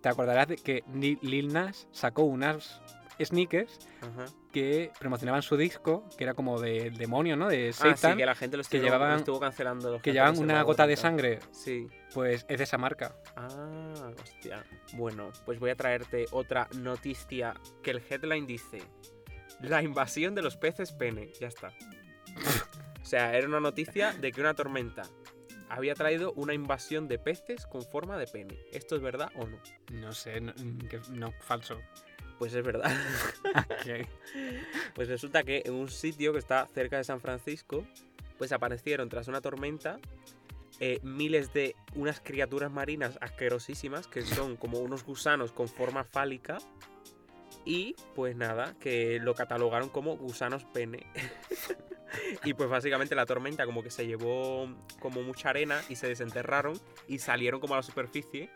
te acordarás de que Lil Nas sacó unas sneakers Ajá. que promocionaban su disco, que era como del demonio, ¿no? De Ah, Satan, sí, que la gente lo que estuvo, llevaban- lo estuvo cancelando. los que llevaban una gota de sangre. Sí. Pues es de esa marca. Ah, hostia. Bueno, pues voy a traerte otra noticia que el headline dice: La invasión de los peces pene. Ya está. o sea, era una noticia de que una tormenta había traído una invasión de peces con forma de pene. ¿Esto es verdad o no? No sé, no, que- no, falso. Pues es verdad. [LAUGHS] Pues resulta que en un sitio que está cerca de San Francisco, pues aparecieron tras una tormenta eh, miles de unas criaturas marinas asquerosísimas que son como unos gusanos con forma fálica. Y pues nada, que lo catalogaron como gusanos pene. [LAUGHS] y pues básicamente la tormenta como que se llevó como mucha arena y se desenterraron y salieron como a la superficie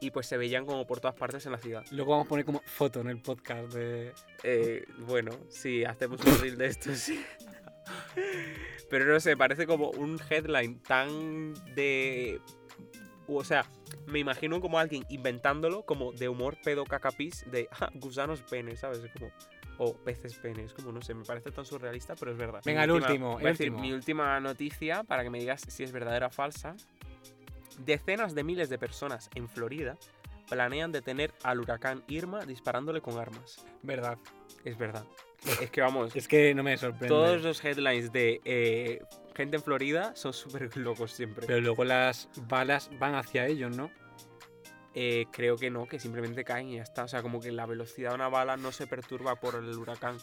y pues se veían como por todas partes en la ciudad. Luego vamos a poner como foto en el podcast de... Eh, bueno, sí, hacemos un reel de esto, sí. [LAUGHS] Pero no sé, parece como un headline tan de. O sea, me imagino como alguien inventándolo, como de humor pedo cacapis, de [LAUGHS] ah, gusanos penes, ¿sabes? Es como. O peces penes, como no sé, me parece tan surrealista, pero es verdad. Venga, Mi el última- último, voy el a decir último. mi última noticia para que me digas si es verdadera o falsa. Decenas de miles de personas en Florida planean detener al huracán Irma disparándole con armas. Verdad. Es verdad. Es que vamos, [LAUGHS] Es que no me sorprende. todos los headlines de eh, gente en Florida son súper [LAUGHS] locos siempre. Pero luego las balas van hacia ellos, ¿no? Eh, creo que no, que simplemente caen y ya está. O sea, como que la velocidad de una bala no se perturba por el huracán.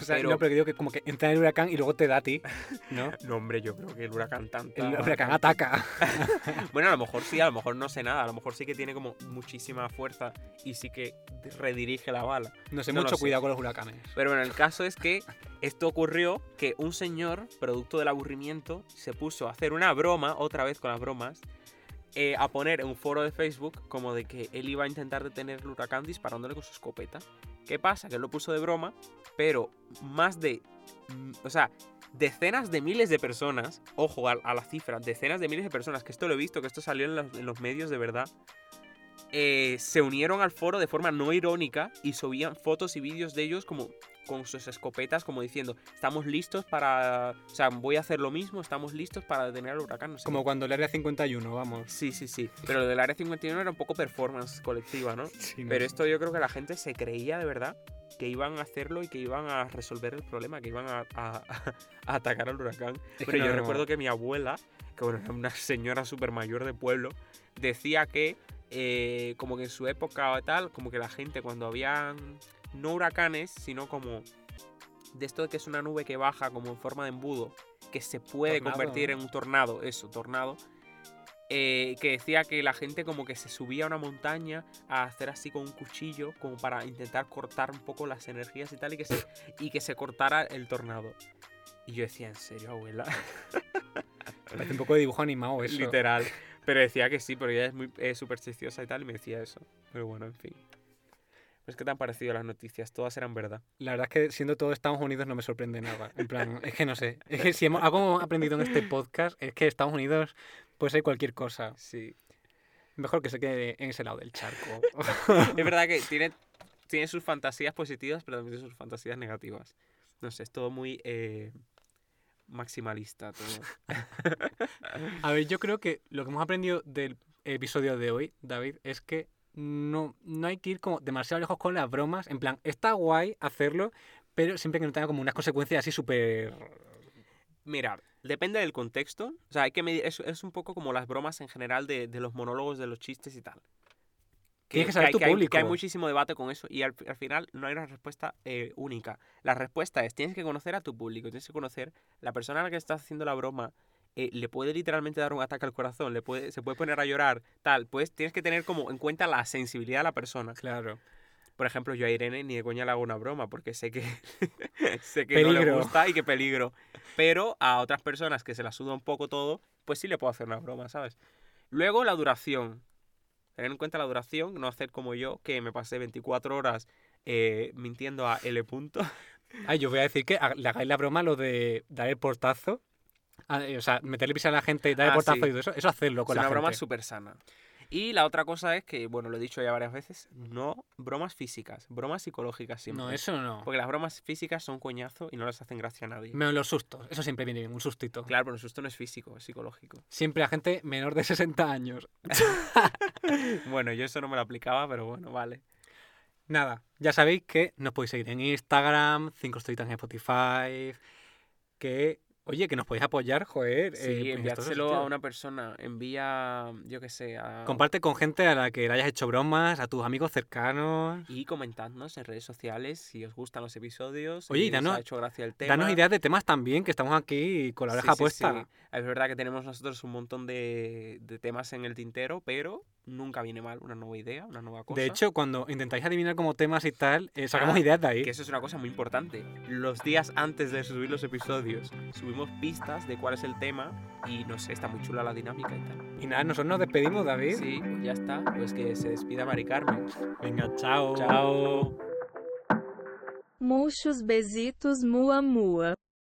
O sea, Pero- no, pero digo que como que entra en el huracán y luego te da a ti, ¿no? [LAUGHS] No, hombre, yo creo que el huracán tanta... El huracán ataca. [LAUGHS] Bueno, a lo mejor sí, a lo mejor no sé nada. A lo mejor sí que tiene como muchísima fuerza y sí que redirige la bala. No sé, No mucho sé. cuidado con los huracanes. Pero bueno, el caso es que esto ocurrió que un señor, producto del aburrimiento, se puso a hacer una broma, otra vez con las bromas, eh, a poner en un foro de Facebook como de que él iba a intentar detener el huracán disparándole con su escopeta. ¿Qué pasa? Que él lo puso de broma, pero más de... mm, O sea, decenas de miles de personas, ojo a, a la cifra, decenas de miles de personas, que esto lo he visto, que esto salió en los, en los medios de verdad, eh, se unieron al foro de forma no irónica y subían fotos y vídeos de ellos como con sus escopetas como diciendo estamos listos para o sea voy a hacer lo mismo estamos listos para detener al huracán no sé Como cuando el área 51, vamos. sí sí sí pero lo del área 51 era un poco performance colectiva no Sí, no pero sé. esto yo creo que la gente se creía de verdad que iban a hacerlo y que iban a resolver el problema que iban a, a- a atacar al huracán Es pero yo recuerdo que mi abuela, que bueno, era una señora súper mayor de pueblo, decía que eh, como que en su época o tal, como que la gente cuando habían no huracanes, sino como de esto de que es una nube que baja como en forma de embudo, que se puede Tornado, convertir en un tornado, eso, tornado. eh, que decía que la gente como que se subía a una montaña a hacer así con un cuchillo como para intentar cortar un poco las energías y tal y que se, y que se cortara el tornado. Y yo decía, ¿en serio, abuela? Parece un poco de dibujo animado eso. [LAUGHS] Literal. Pero decía que sí, pero ella es muy eh, supersticiosa y tal, y me decía eso. Pero bueno, en fin. Pues, ¿qué te han parecido las noticias? Todas eran verdad. La verdad es que siendo todo Estados Unidos no me sorprende nada. En plan, es que no sé. Es que si hemos, algo hemos aprendido en este podcast es que Estados Unidos puede ser cualquier cosa. Sí. Mejor que se quede en ese lado del charco. [LAUGHS] es verdad que tiene, tiene sus fantasías positivas, pero también tiene sus fantasías negativas. No sé, es todo muy eh, maximalista. Todo. [LAUGHS] A ver, yo creo que lo que hemos aprendido del episodio de hoy, David, es que no, no hay que ir como demasiado lejos con las bromas. En plan, está guay hacerlo, pero siempre que no tenga como unas consecuencias así súper... Mira, depende del contexto. O sea, hay que medir. Es, es un poco como las bromas en general de, de los monólogos, de los chistes y tal. Tienes que saber hay, tu hay- que hay público. muchísimo debate con eso y al, al final no hay una respuesta eh, única. La respuesta es: tienes que conocer a tu público, tienes que conocer la persona a la que estás haciendo la broma. eh, le puede literalmente dar un ataque al corazón, le puede, se puede poner a llorar, tal. Pues tienes que tener como en cuenta la sensibilidad de la persona. Claro. Por ejemplo, yo a Irene ni de coña le hago una broma porque sé que, [LAUGHS] sé que no le gusta y que peligro. Pero a otras personas que se la suda un poco todo, pues sí le puedo hacer una broma, ¿sabes? Luego la duración. Tener en cuenta la duración, no hacer como yo, que me pasé 24 horas eh, mintiendo a L punto. [LAUGHS] Ay, yo voy a decir que le hagáis la broma lo de dar el portazo. Ah, eh, O sea, meterle prisa a la gente, dar el Ah, portazo sí. y todo eso. Eso hacerlo Es con una la broma gente. súper sana. Y la otra cosa es que, bueno, lo he dicho ya varias veces, no bromas físicas, bromas psicológicas siempre. No, eso no. Porque las bromas físicas son coñazo y no les hacen gracia a nadie. Menos los sustos. Eso siempre viene bien, un sustito. Claro, pero el susto no es físico, es psicológico. Siempre a gente menor de [LAUGHS] 60 años. [LAUGHS] Bueno, yo eso no me lo aplicaba, pero bueno, vale. Nada, ya sabéis que nos podéis seguir en Instagram, 5 estrellitas en Spotify, que, oye, que nos podéis apoyar, joder. Sí, eh, en estos enviárselo a una persona. Envía, yo qué sé, a... Comparte con gente a la que le hayas hecho bromas, a tus amigos cercanos. Y comentadnos en redes sociales si os gustan los episodios. Oye, y si os danos- ha hecho gracia el tema. Danos ideas de temas también, que estamos aquí con la Sí, oreja sí, puesta. sí. Es verdad que tenemos nosotros un montón de, de temas en el tintero, pero nunca viene mal una nueva idea, una nueva cosa. De hecho, cuando intentáis adivinar como temas y tal, eh, sacamos Ah, ideas de ahí. Que eso es una cosa muy importante. Los días antes de subir los episodios, subimos pistas de cuál es el tema y no sé, está muy chula la dinámica y tal. Y nada, nosotros nos despedimos, David. Sí, pues ya está. Pues que se despida Mari Carmen. Venga, chao. Chao. Murchos besitos mua mua.